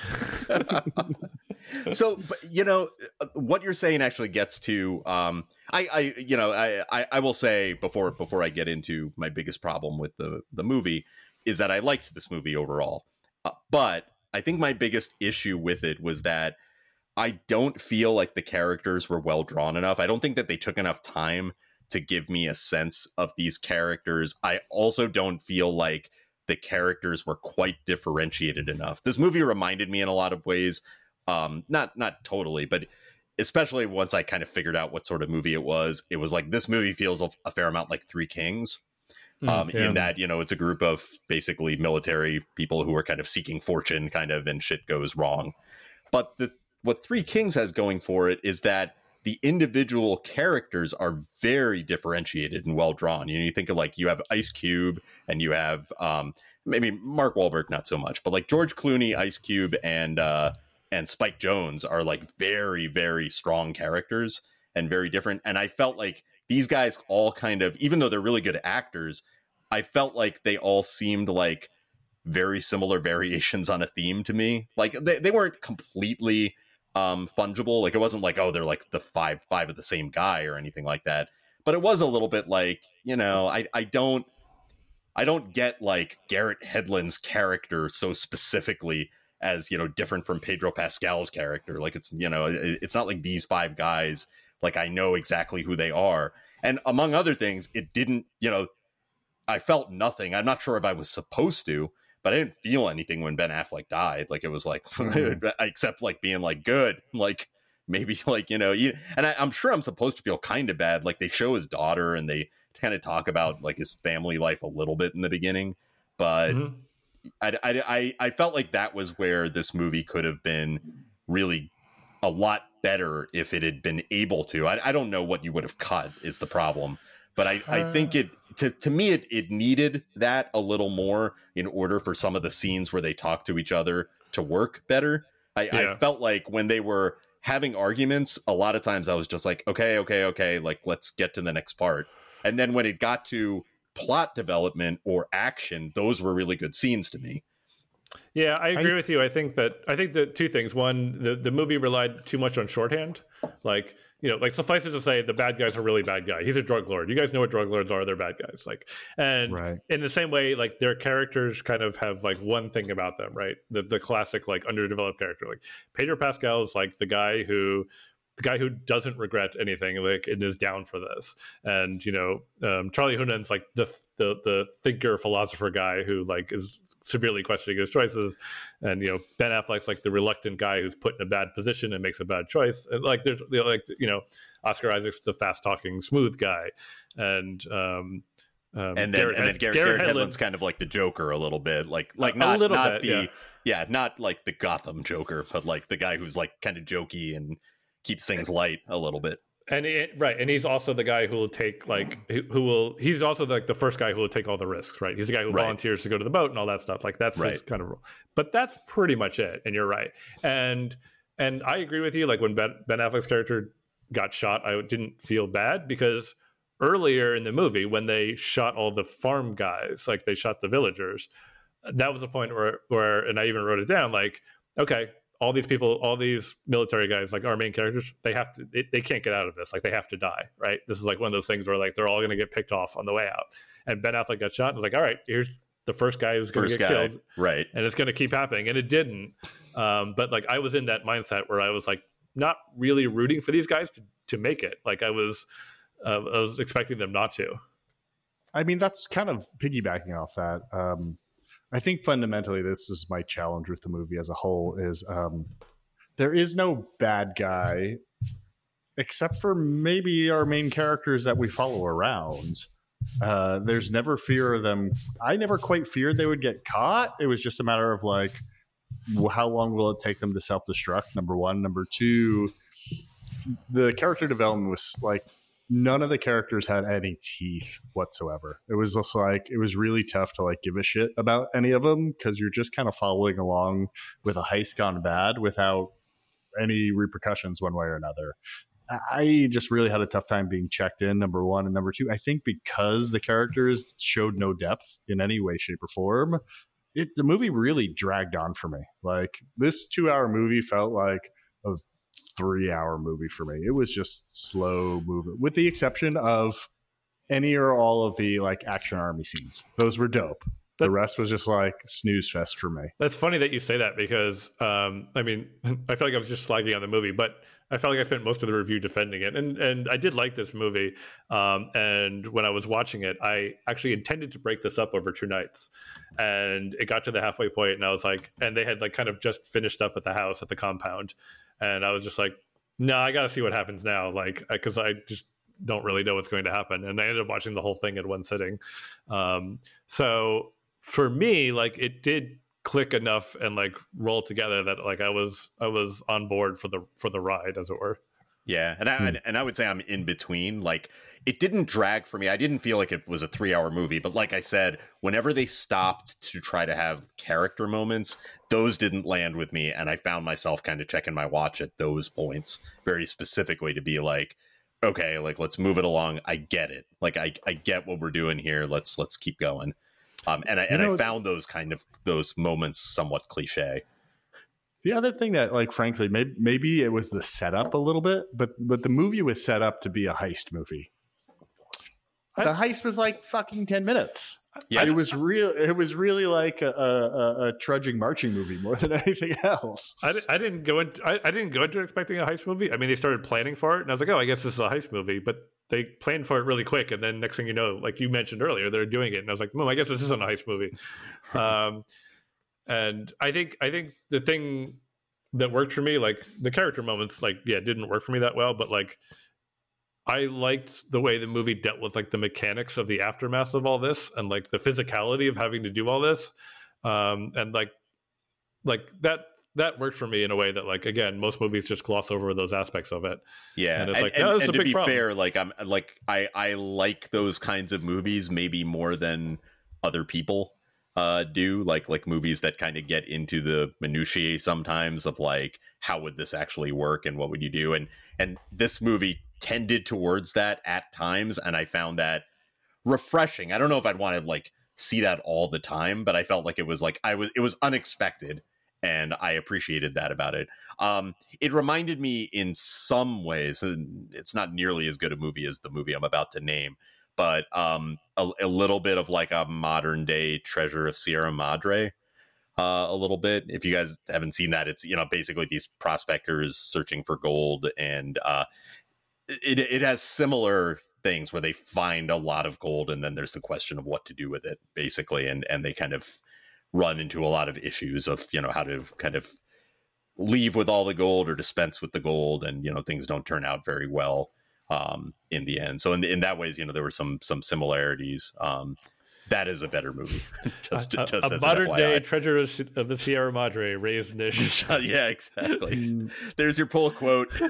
so, but, you know, uh, what you're saying actually gets to. Um, I, I, you know, I, I, I will say before before I get into my biggest problem with the the movie is that I liked this movie overall, uh, but I think my biggest issue with it was that I don't feel like the characters were well drawn enough. I don't think that they took enough time to give me a sense of these characters. I also don't feel like the characters were quite differentiated enough. This movie reminded me in a lot of ways, um, not not totally, but especially once I kind of figured out what sort of movie it was. It was like this movie feels a, fair amount like Three Kings, um, yeah. in that you know it's a group of basically military people who are kind of seeking fortune, kind of, and shit goes wrong. But the what Three Kings has going for it is that the individual characters are very differentiated and well drawn. You know, you think of like you have Ice Cube and you have um, maybe Mark Wahlberg, not so much, but like George Clooney, Ice Cube, and uh, and Spike Jonze are like very very strong characters and very different. And I felt like these guys all kind of, even though they're really good actors, I felt like they all seemed like very similar variations on a theme to me. Like they, they weren't completely um fungible. Like it wasn't like, oh, they're like the five five of the same guy or anything like that. But it was a little bit like, you know, I I don't I don't get like Garrett Hedlund's character so specifically as, you know, different from Pedro Pascal's character. Like it's, you know, it's not like these five guys like I know exactly who they are. And among other things, it didn't, you know, I felt nothing. I'm not sure if I was supposed to, but I didn't feel anything when Ben Affleck died. Like it was like, mm-hmm. except like being like good, like maybe like you know, you, and I, am sure I'm supposed to feel kind of bad. Like they show his daughter and they kind of talk about like his family life a little bit in the beginning, but mm-hmm. I, I I I felt like that was where this movie could have been really a lot better if it had been able to. I, I don't know what you would have cut is the problem, but I, uh, I think it to to me it it needed that a little more in order for some of the scenes where they talk to each other to work better. I, yeah. I felt like when they were having arguments, a lot of times I was just like, okay, okay, okay, like let's get to the next part. And then when it got to plot development or action, those were really good scenes to me. Yeah, I agree I, with you. I think that I think that two things. One, the, the movie relied too much on shorthand. Like, you know, like suffice it to say, the bad guy's a really bad guy. He's a drug lord. You guys know what drug lords are. They're bad guys. Like, and right. in the same way, like their characters kind of have like one thing about them, right? The the classic like underdeveloped character. Like Pedro Pascal is like the guy who the guy who doesn't regret anything like and is down for this and you know um, charlie hunnam's like the, the the thinker philosopher guy who like is severely questioning his choices. And you know, Ben Affleck's like the reluctant guy who's put in a bad position and makes a bad choice. And like there's you know, like you know, Oscar Isaac's the fast talking, smooth guy, and um, um, and then Garrett, and then Garrett, Garrett, Garrett Hedlund's kind of like the Joker a little bit, like like not not bit, the yeah. yeah. not like the Gotham Joker, but like the guy who's like kind of jokey and keeps things light a little bit and it, right and he's also the guy who will take like who will he's also like the first guy who will take all the risks right he's the guy who right. volunteers to go to the boat and all that stuff like that's right. his kind of role but that's pretty much it and you're right and and i agree with you like when ben, ben affleck's character got shot i didn't feel bad because earlier in the movie when they shot all the farm guys like they shot the villagers that was the point where where and i even wrote it down like okay all these people, all these military guys, like our main characters, they have to, they, they, can't get out of this. Like they have to die, right? This is like one of those things where like they're all going to get picked off on the way out. And Ben Affleck got shot and was like, all right, here's the first guy who's going to get guy. killed, right? And it's going to keep happening, and it didn't. Um, but like I was in that mindset where I was like not really rooting for these guys to to make it. Like I was, uh, I was expecting them not to. I mean, that's kind of piggybacking off that. Um, I think fundamentally this is my challenge with the movie as a whole is um, there is no bad guy except for maybe our main characters that we follow around. Uh, there's never fear of them. I never quite feared they would get caught. It was just a matter of like, how long will it take them to self destruct? Number one. Number two, the character development was like none of the characters had any teeth whatsoever. It was just like it was really tough to like give a shit about any of them because you're just kind of following along with a heist gone bad without any repercussions one way or another. I just really had a tough time being checked in. Number one and number two, I think because the characters showed no depth in any way, shape, or form, it the movie really dragged on for me. Like this two-hour movie felt like a three-hour movie for me. It was just slow moving, with the exception of any or all of the like action army scenes. Those were dope. The rest was just like snooze fest for me. That's funny that you say that because um, I mean I feel like I was just slagging on the movie, but I felt like I spent most of the review defending it, and and I did like this movie. Um, and when I was watching it, I actually intended to break this up over two nights, and it got to the halfway point, and I was like, and they had like kind of just finished up at the house at the compound, and I was just like, no, I got to see what happens now, like because I just don't really know what's going to happen, and I ended up watching the whole thing in one sitting. Um, so for me, like it did click enough and like roll together that like I was I was on board for the for the ride as it were. Yeah, and I hmm. and I would say I'm in between. Like it didn't drag for me. I didn't feel like it was a 3-hour movie, but like I said, whenever they stopped to try to have character moments, those didn't land with me and I found myself kind of checking my watch at those points very specifically to be like okay, like let's move it along. I get it. Like I I get what we're doing here. Let's let's keep going. Um, and I and know, I found those kind of those moments somewhat cliche. The other thing that, like, frankly, maybe maybe it was the setup a little bit, but but the movie was set up to be a heist movie. I, the heist was like fucking ten minutes. Yeah, it was real. It was really like a, a, a, trudging marching movie more than anything else. I, I didn't go into I, I, didn't go into expecting a heist movie. I mean, they started planning for it, and I was like, oh, I guess this is a heist movie. But they planned for it really quick, and then next thing you know, like you mentioned earlier, they're doing it, and I was like, well, I guess this isn't a heist movie. um, and I think I think the thing that worked for me, like the character moments, like yeah, didn't work for me that well, but like I liked the way the movie dealt with like the mechanics of the aftermath of all this and like the physicality of having to do all this. Um, and like like that that worked for me in a way that like again most movies just gloss over those aspects of it. Yeah and it's and, like no, and to be problem. fair like i'm like i i like those kinds of movies maybe more than other people uh do like like movies that kind of get into the minutiae sometimes of like how would this actually work and what would you do? And and this movie tended towards that at times and i found that refreshing. I don't know if i'd want to like see that all the time but i felt like it was like i was it was unexpected and I appreciated that about it. Um, it reminded me in some ways, it's not nearly as good a movie as the movie I'm about to name, but um, a, a, little bit of like a modern day Treasure of Sierra Madre. Uh, a little bit. If you guys haven't seen that, it's you know basically these prospectors searching for gold, and uh, it it has similar things where they find a lot of gold, and then there's the question of what to do with it, basically, and and they kind of run into a lot of issues of you know how to kind of leave with all the gold or dispense with the gold and you know things don't turn out very well um, in the end so in, in that ways you know there were some some similarities um, that is a better movie. just, a, just a modern day treasure of the Sierra Madre raised niche. yeah, exactly. There's your pull quote. uh,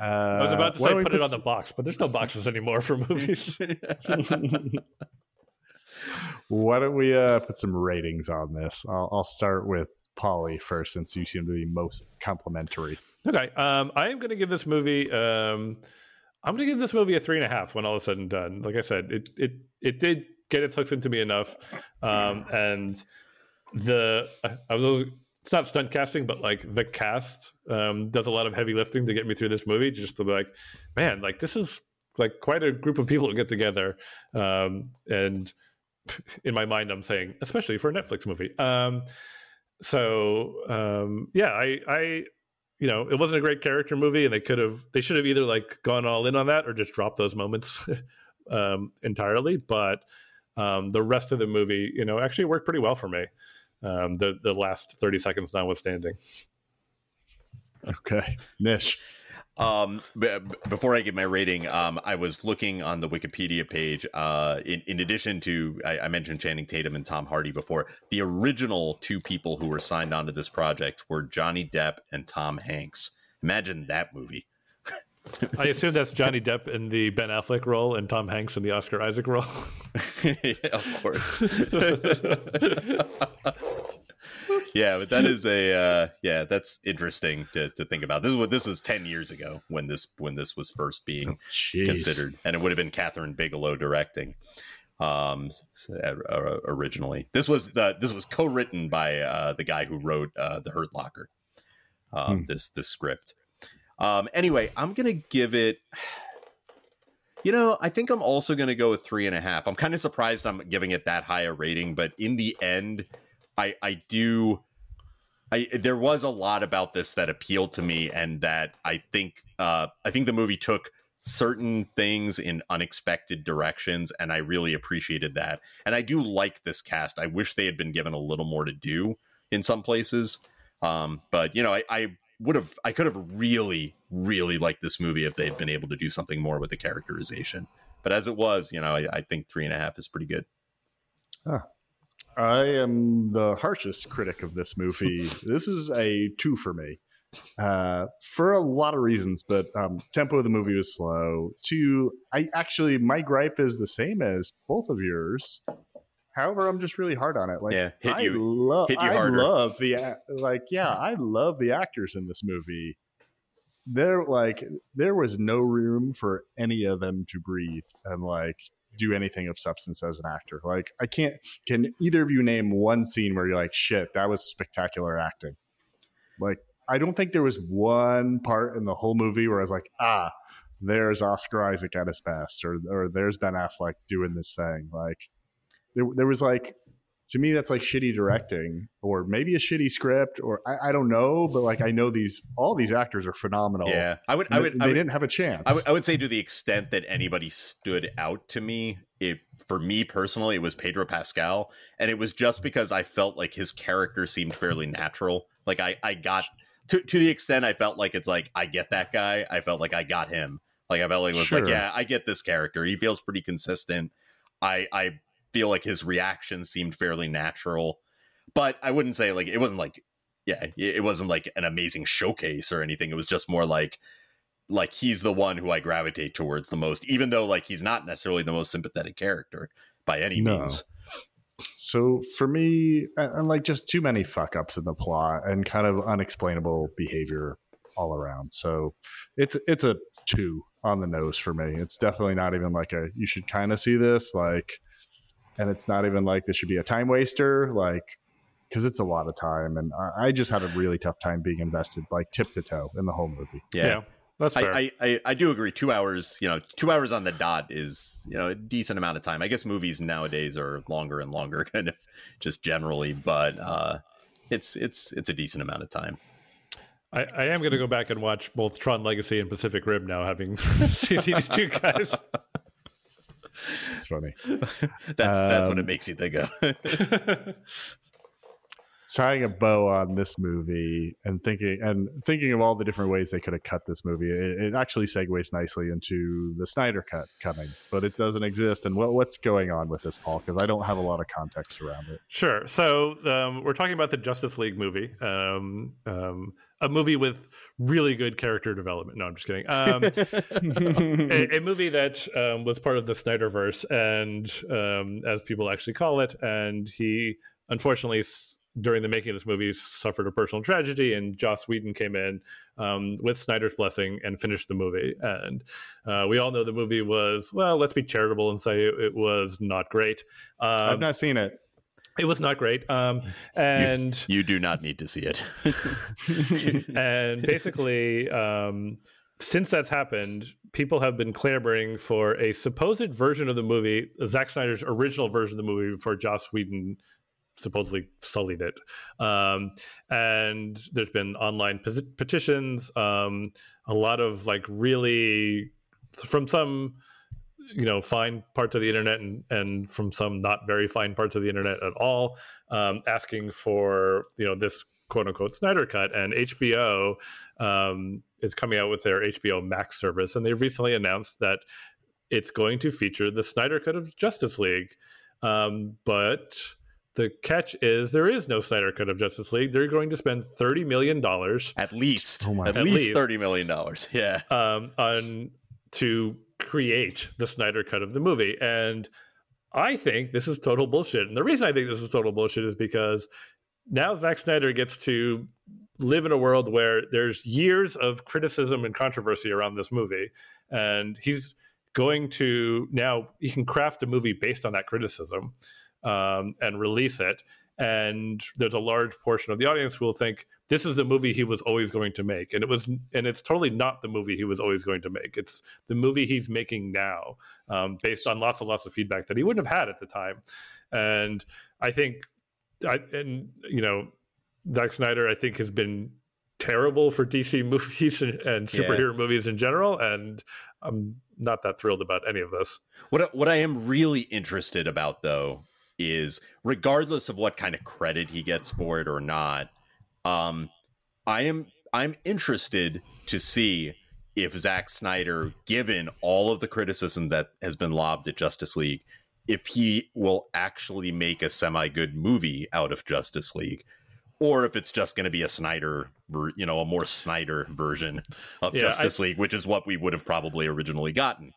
I was about to say put it on the box, but there's no boxes anymore for movies. Why don't we uh, put some ratings on this? I'll, I'll start with Polly first, since you seem to be most complimentary. Okay, um, I am going to give this movie. Um, I'm going to give this movie a three and a half when all is said and done. Like I said, it it it did get its hooks into me enough, um, and the I was it's not stunt casting, but like the cast um, does a lot of heavy lifting to get me through this movie. Just to be like, man, like this is like quite a group of people to get together, um, and in my mind, I'm saying, especially for a Netflix movie. Um, so um, yeah, I, I, you know, it wasn't a great character movie, and they could have, they should have either like gone all in on that or just dropped those moments um, entirely. But um, the rest of the movie, you know, actually worked pretty well for me. Um, the the last thirty seconds notwithstanding. Okay, Nish. Um, b- before I give my rating, um, I was looking on the Wikipedia page. Uh, in, in addition to, I, I, mentioned Channing Tatum and Tom Hardy before. The original two people who were signed onto this project were Johnny Depp and Tom Hanks. Imagine that movie. I assume that's Johnny Depp in the Ben Affleck role and Tom Hanks in the Oscar Isaac role. yeah, of course. yeah, but that is a uh, yeah, that's interesting to, to think about. This is what this was ten years ago when this when this was first being oh, considered, and it would have been Kathryn Bigelow directing um uh, originally this was the this was co-written by uh the guy who wrote uh the hurt locker um hmm. this this script um anyway i'm gonna give it you know i think i'm also gonna go with three and a half i'm kind of surprised i'm giving it that high a rating but in the end I I do I there was a lot about this that appealed to me and that I think uh I think the movie took certain things in unexpected directions and I really appreciated that. And I do like this cast. I wish they had been given a little more to do in some places. Um but you know, I, I would have I could have really really liked this movie if they had been able to do something more with the characterization. But as it was, you know, I, I think three and a half is pretty good. Huh. I am the harshest critic of this movie. this is a two for me uh, for a lot of reasons, but um, tempo of the movie was slow. Two, I actually my gripe is the same as both of yours. However, I'm just really hard on it. Like, yeah, hit I you, lo- hit you I harder. love the like, yeah, I love the actors in this movie. There, like, there was no room for any of them to breathe, and like, do anything of substance as an actor. Like I can't. Can either of you name one scene where you're like, shit, that was spectacular acting? Like I don't think there was one part in the whole movie where I was like, ah, there's Oscar Isaac at his best, or or there's Ben Affleck doing this thing. Like there, there was like to me that's like shitty directing or maybe a shitty script or I, I, don't know but like i know these all these actors are phenomenal. Yeah. I would i would they, I would, didn't have a chance. I would, I would say to the extent that anybody stood out to me it for me personally it was pedro pascal. And it was just because i felt like his character seemed fairly natural. Like i i got to, to the extent i felt like it's like i get that guy i felt like i got him. Like i felt like it was sure. like yeah i get this character. He feels pretty consistent. I i feel like his reactions seemed fairly natural. But I wouldn't say like it wasn't like yeah, it wasn't like an amazing showcase or anything. It was just more like like he's the one who I gravitate towards the most, even though like he's not necessarily the most sympathetic character by any no. means. So for me, and like just too many fuck ups in the plot and kind of unexplainable behavior all around. So it's it's a two on the nose for me. It's definitely not even like a you should kind of see this. Like and it's not even like this should be a time waster like because it's a lot of time and I, I, just had a really tough time being invested like tip to toe in the whole movie. Yeah, yeah that's fair. I, I, I do agree. Two hours you know two hours on the dot is you know a decent amount of time. I guess movies nowadays are longer and longer kind of just generally but uh it's it's it's a decent amount of time. I, I am going to go back and watch both Tron Legacy and Pacific Rim now, having seen these two guys. It's funny. that's that's what it um, makes you think of. tying a bow on this movie and thinking and thinking of all the different ways they could have cut this movie, it, it actually segues nicely into the Snyder cut coming, but it doesn't exist. And what, what's going on with this, Paul? Because I don't have a lot of context around it. Sure. So um, we're talking about the Justice League movie. Um, um, a movie with really good character development. No, I'm just kidding. Um, a, a, movie that um, was part of the Snyderverse, and um, as people actually call it, and he unfortunately during the making of this movie suffered a personal tragedy and joss whedon came in um, with snyder's blessing and finished the movie and uh, we all know the movie was well let's be charitable and say it, it was not great um, i've not seen it it was not great. Um, and you, you, do not need to see it. and basically, um, since that's happened, people have been clamoring for a supposed version of the movie, Zack Snyder's original version of the movie before Joss Whedon supposedly sullied it. Um, and there's been online petitions, um, a lot of like really from some you know fine parts of the internet and and from some not very fine parts of the internet at all um, asking for you know this quote unquote Snyder Cut, and HBO um, is coming out with their HBO Max service, and they've recently announced that it's going to feature the Snyder Cut of Justice League. Um, but the catch is there is no Snyder Cut of Justice League. They're going to spend thirty million dollars at least, Oh my at, At least, least. thirty million dollars. Yeah, um, on to create the Snyder Cut of the movie, and I think this is total bullshit. And the reason I think this is total bullshit is because now Zack Snyder gets to live in a world where there's years of criticism and controversy around this movie, and he's going to now he can craft a movie based on that criticism um, and release it. And there's a large portion of the audience who will think this is the movie he was always going to make, and it was, and it's totally not the movie he was always going to make. It's the movie he's making now, um, based on lots and lots of feedback that he wouldn't have had at the time. And I think, I and you know, Zack Snyder, I think has been terrible for DC movies and, and Yeah. superhero movies in general, and I'm not that thrilled about any of this. What what I am really interested about though is regardless of what kind of credit he gets for it or not, um, I am I'm interested to see if Zack Snyder, given all of the criticism that has been lobbed at Justice League, if he will actually make a semi good movie out of Justice League. Or if it's just going to be a Snyder, you know, a more Snyder version of Yeah, I- Justice League, which is what we would have probably originally gotten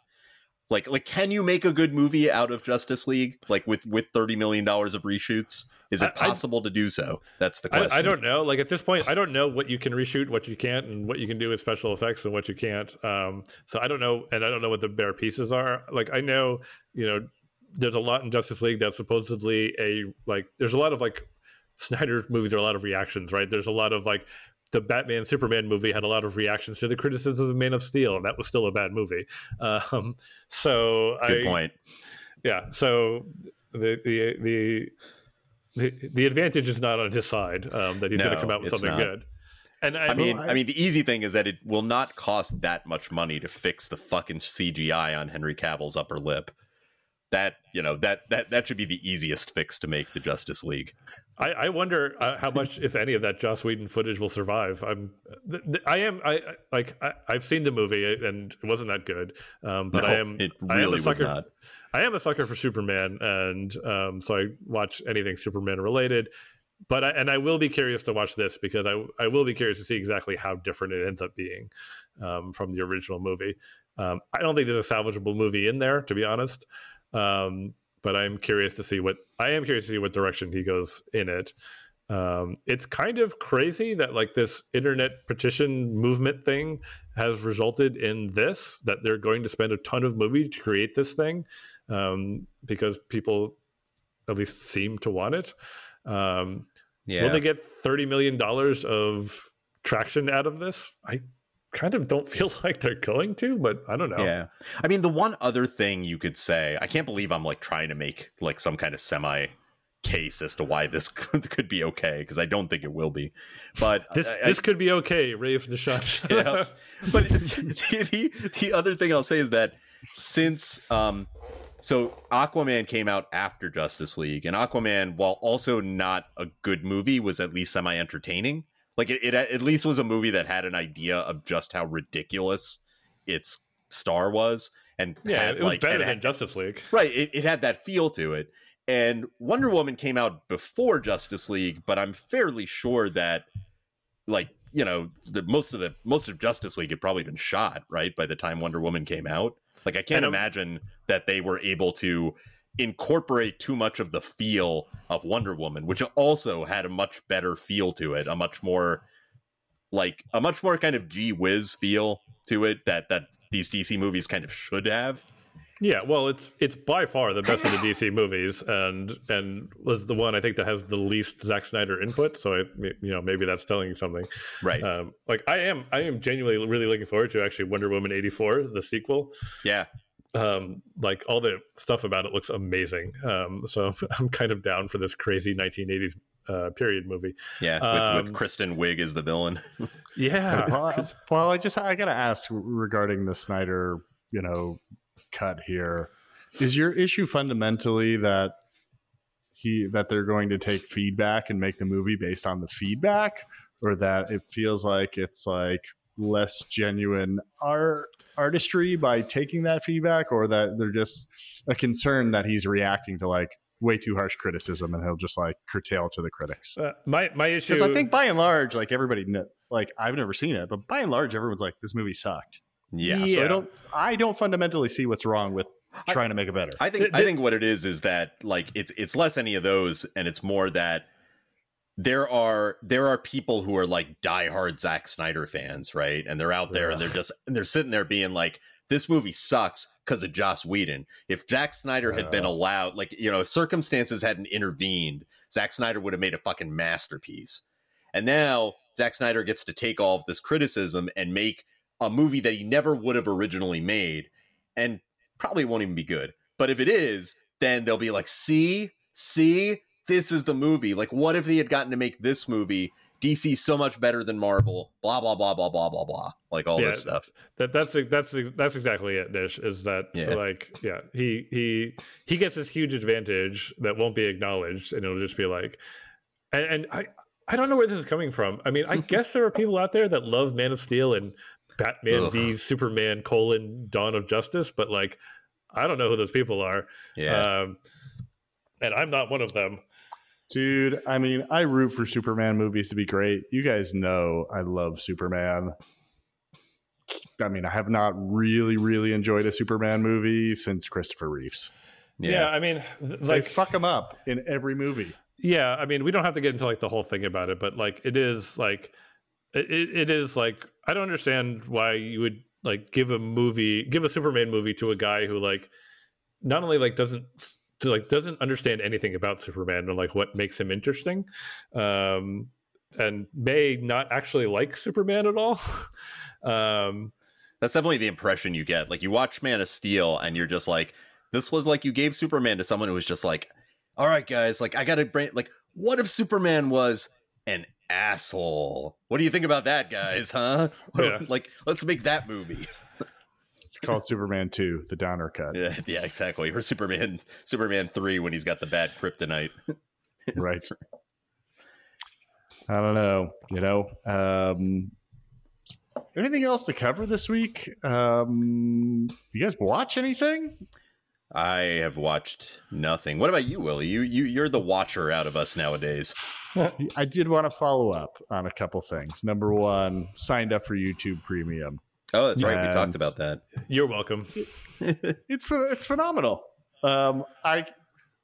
like like can you make a good movie out of justice league like with with 30 million dollars of reshoots is it I- I- possible to do so that's the question I, I don't know. Like at this point, I don't know what you can reshoot, what you can't, and what you can do with special effects and what you can't. Um, so I don't know, and I don't know what the bare pieces are. Like I know, you know, there's a lot in Justice League that's supposedly a like. There's a lot of like Snyder movies. Are a lot of reactions, right? There's a lot of like the Batman Superman movie had a lot of reactions to the criticism of Man of Steel, and that was still a bad movie. Um, so good I, point yeah. So the the the the, the advantage is not on his side um, that he's going to come out with something not. good. And I, i mean I- i mean the easy thing is that it will not cost that much money to fix the fucking cgi on henry cavill's upper lip that you know that that that should be the easiest fix to make to justice league I, I wonder uh, how much, if any, of that Joss Whedon footage will survive. I'm, th- th- I am, I I- like, I, I've seen the movie and it wasn't that good. Um, but No, I am, it I am a really was not. I am a sucker for Superman, and um, so I watch anything Superman related. But I, and I will be curious to watch this because I I will be curious to see exactly how different it ends up being um, from the original movie. Um, I don't think there's a salvageable movie in there, to be honest. Um, but I'm curious to see what I am curious to see what direction he goes in it. Um, it's kind of crazy that like this internet petition movement thing has resulted in this that they're going to spend a ton of money to create this thing um, because people at least seem to want it. Um, yeah Will they get thirty million dollars of traction out of this? I kind of don't feel like they're going to, but I don't know. Yeah. I mean, the one other thing you could say, I can't believe I'm like trying to make like some kind of semi case as to why this could, be okay because I don't think it will be. But This I- this could be okay, Rave Nishant. Yeah. but the, the, the other thing I'll say is that since um so Aquaman came out after Justice League and Aquaman while also not a good movie was at least semi entertaining like it, it at least was a movie that had an idea of just how ridiculous its star was and yeah, had, it was like better than had- Justice League. right it, it had that feel to it. And wonder woman came out before justice league but i'm fairly sure that like you know the most of the most of justice league had probably been shot right by the time wonder woman came out. Like i can't And, um, imagine that they were able to incorporate too much of the feel of wonder woman which also had a much better feel to it a much more like a much more kind of gee whiz feel to it that that these dc movies kind of should have Yeah, well, it's it's by far the best of the DC movies, and and was the one I think that has the least Zack Snyder input. So I, you know, maybe that's telling you something. right Um, like I am, I am genuinely really looking forward to actually Wonder Woman eighty four, the sequel. yeah Um, like all the stuff about it looks amazing. Um, so I'm kind of down for this crazy 1980s uh, period movie. Yeah, with, with Um, Kristen Wiig as the villain. Yeah, well, I, well, I just I gotta ask regarding the Snyder, you know, cut here. Is your issue fundamentally that he that they're going to take feedback and make the movie based on the feedback, or that it feels like it's like less genuine art artistry by taking that feedback, or that they're just a concern that he's reacting to like way too harsh criticism and he'll just like curtail to the critics. Uh, my my issue Because I think by and large, like everybody, kn- like I've never seen it, but by and large, everyone's like, this movie sucked. Yeah. So I don't, I don't fundamentally see what's wrong with I- trying to make it better. I think Th- I think what it is is that like it's it's less any of those, and it's more that there are there are people who are like diehard Zack Snyder fans, right? And they're out there and they're just and they're sitting there being like, "This movie sucks because of Joss Whedon." If Zack Snyder had been allowed, like you know, if circumstances hadn't intervened, Zack Snyder would have made a fucking masterpiece. And now Zack Snyder gets to take all of this criticism and make a movie that he never would have originally made, and probably won't even be good. But if it is, then they'll be like, see, see, this is the movie. Like, what if he had gotten to make this movie? DC's so much better than Marvel. Blah blah blah blah blah blah blah. Like all Yeah. this stuff. that that's that's that's exactly it. Nish is that Yeah. like yeah he he he gets this huge advantage that won't be acknowledged, and it'll just be like, and, and I I don't know where this is coming from. I mean, I guess there are people out there that love Man of Steel and Batman Ugh. v Superman colon Dawn of Justice, but like I don't know who those people are, Yeah. um, and I'm not one of them. Dude, I mean, I root for Superman movies to be great. You guys know I love Superman. I mean, I have not really, really enjoyed a Superman movie since Christopher Reeves. Yeah, yeah. I mean, th- Like, like fuck him up in every movie. Yeah, I mean, we don't have to get into like the whole thing about it, but like it is like it, it it is like I don't understand why you would like give a movie, give a Superman movie to a guy who like not only like doesn't like doesn't understand anything about Superman or like what makes him interesting, um, and may not actually like Superman at all. um, That's definitely the impression you get. Like you watch Man of Steel and you're just like, this was like you gave Superman to someone who was just like, all right, guys, like I gotta bring like, what if Superman was an asshole? What do you think about that, guys? Huh? Yeah. Like, let's make that movie. It's called Superman 2, the downer cut. Yeah, yeah, exactly. Or Superman, Superman three when he's got the bad kryptonite. right. I don't know. You know, um, anything else to cover this week? Um, you guys watch anything? I have watched nothing. What about you, Willie? You you you're the watcher out of us nowadays. I did want to follow up on a couple things. Number one, signed up for YouTube Premium. Oh, that's right. We talked about that. you're welcome. It's it's phenomenal. Um, I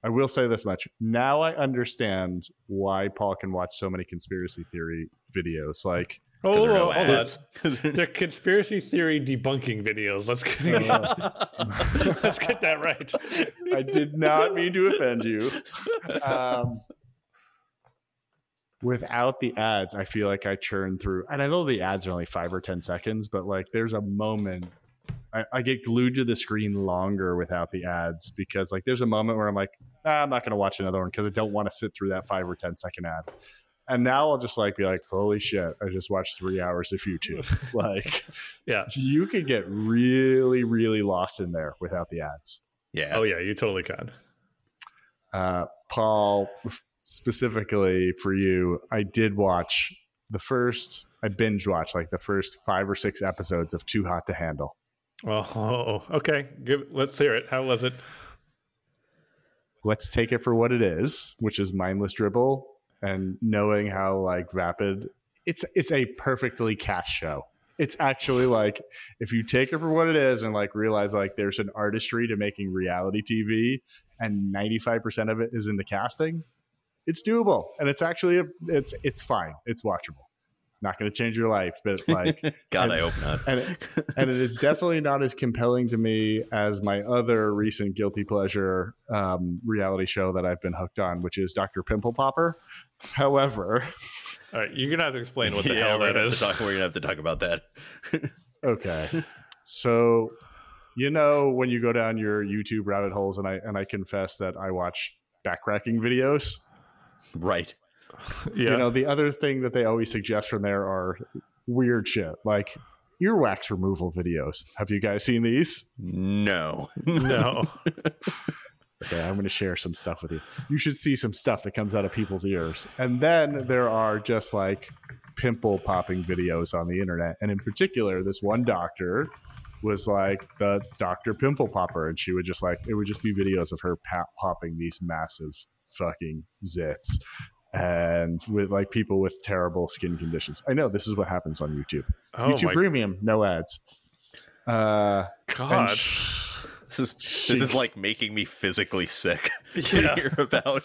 I will say this much. Now I understand why Paul can watch so many conspiracy theory videos. Like, oh, there are no hold on. ads. They're conspiracy theory debunking videos. Let's get, let's get that right. I did not mean to offend you. Um, without the ads, I feel like I churn through, and I know the ads are only five or ten seconds, but like there's a moment I, I get glued to the screen longer without the ads because like there's a moment where I'm like, ah, I'm not going to watch another one because I don't want to sit through that five or ten second ad. And now I'll just like be like, holy shit, I just watched three hours of YouTube. like Yeah. you could get really, really lost in there without the ads. Yeah. Oh yeah, you totally can. uh, Paul, f- specifically for you, I did watch the first, I binge watched like the first five or six episodes of Too Hot to Handle. Oh, okay. Give, let's hear it. How was it? Let's take it for what it is, which is mindless dribble and knowing how like vapid it's it's a perfectly cast show. It's actually like if you take it for what it is and like realize like there's an artistry to making reality TV and 95% of it is in the casting, it's doable and it's actually a, it's it's fine. It's watchable. It's not going to change your life, but like God, and- I hope not. and it, and it is definitely not as compelling to me as my other recent guilty pleasure um, reality show that I've been hooked on, which is Dr. Pimple Popper. However, All right, you're gonna have to explain what the yeah, hell we're gonna, have to talk, we're gonna have to talk about that. okay, so you know when you go down your YouTube rabbit holes, and I and I confess that I watch backcracking videos. Right. Yeah. You know, the other thing that they always suggest from there are weird shit like earwax removal videos. Have you guys seen these? No. no. Okay, I'm going to share some stuff with you. You should see some stuff that comes out of people's ears. And then there are just like pimple popping videos on the internet. And in particular, this one doctor was like the Dr. Pimple Popper. And she would just like, it would just be videos of her pa- popping these massive fucking zits. And with like people with terrible skin conditions. I know this is what happens on YouTube. Oh YouTube my Premium, no ads. Uh, god. sh- This is this is like making me physically sick to hear about.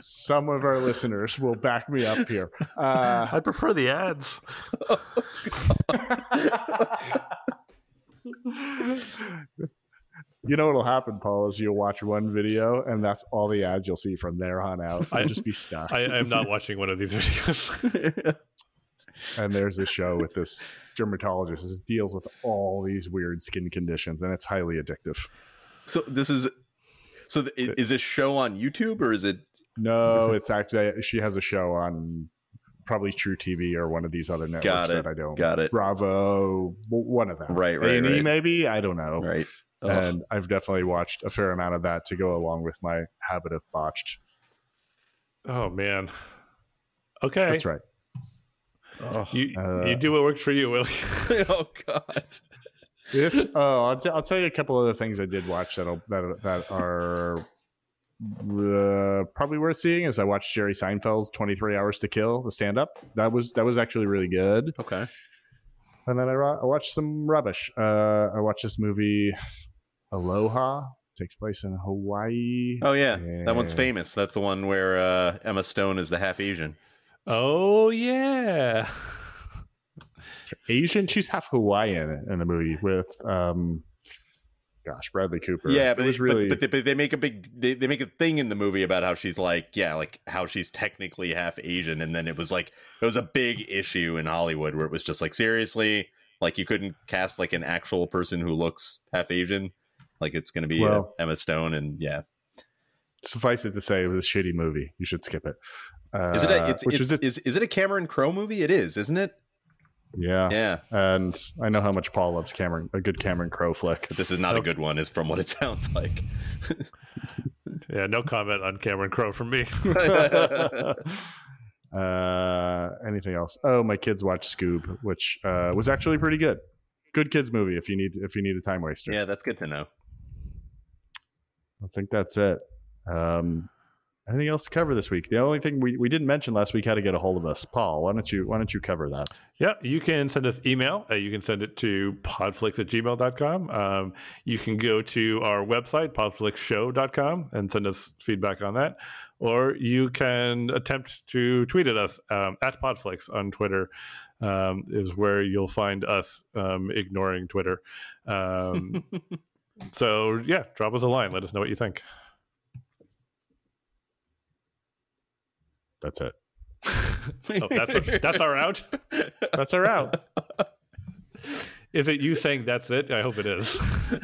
some of our listeners will back me up here. Uh, I prefer the ads. you know what'll happen, Paul, is you'll watch one video and that's all the ads you'll see from there on out. I'll just be stuck. I am not watching one of these videos. and there's a show with this dermatologist that deals with all these weird skin conditions, and it's highly addictive. so this is so th- is this show on YouTube or is it? No, it's actually she has a show on probably truTV or one of these other networks Got it. that I don't. Got it. Bravo, one of them. Right, right, A&E right. maybe I don't know. Right. Ugh. And I've definitely watched a fair amount of that to go along with my habit of botched. oh man. Okay. That's right. Ugh. You Uh, you do what works for you, Willie. oh god. This oh, I'll, t- I'll tell you a couple other things I did watch that'll, that that are uh, probably worth seeing. Is I watched Jerry Seinfeld's Twenty Three Hours to Kill, the stand up. That was that was actually really good. Okay. And then I, ro- I watched some rubbish. Uh, I watched this movie, Aloha. Takes place in Hawaii. Oh yeah, that one's famous. That's the one where uh, Emma Stone is the half Asian. Oh yeah. Asian. She's half Hawaiian in the movie with, um, gosh, Bradley Cooper. Yeah, but it but, was they, really. but, but, they, but they make a big they, they make a thing in the movie about how she's like yeah like how she's technically half Asian, and then it was like it was a big issue in Hollywood where it was just like seriously like you couldn't cast like an actual person who looks half Asian, like it's going to be uh, Well- Emma Stone, and yeah, suffice it to say, it was a shitty movie. You should skip it. Uh, is it a, it's, which it's, is it? is is it a Cameron Crowe movie? It is, isn't it? Yeah. Yeah, And I know how much Paul loves Cameron, a good Cameron Crowe flick. but this is not a good one, is from what it sounds like. Yeah, no comment on Cameron Crowe from me. uh, anything else? Oh, my kids watched Scoob, which uh, was actually pretty good. Good kids movie if you need if you need a time waster. yeah, that's good to know. I think that's it. Um, anything else to cover this week? The only thing we, we didn't mention last week how to get a hold of us. Paul, why don't you why don't you cover that? Yeah, you can send us email. Uh, you can send it to podflix at gmail.com. Um, you can go to our website, podflixshow.com, and send us feedback on that. Or you can attempt to tweet at us um, at podflix on Twitter, um, is where you'll find us um, ignoring Twitter. Um, so, yeah, drop us a line. Let us know what you think. That's it. Oh, that's, a, that's our out. That's our out. Is it you saying that's it? I hope it is.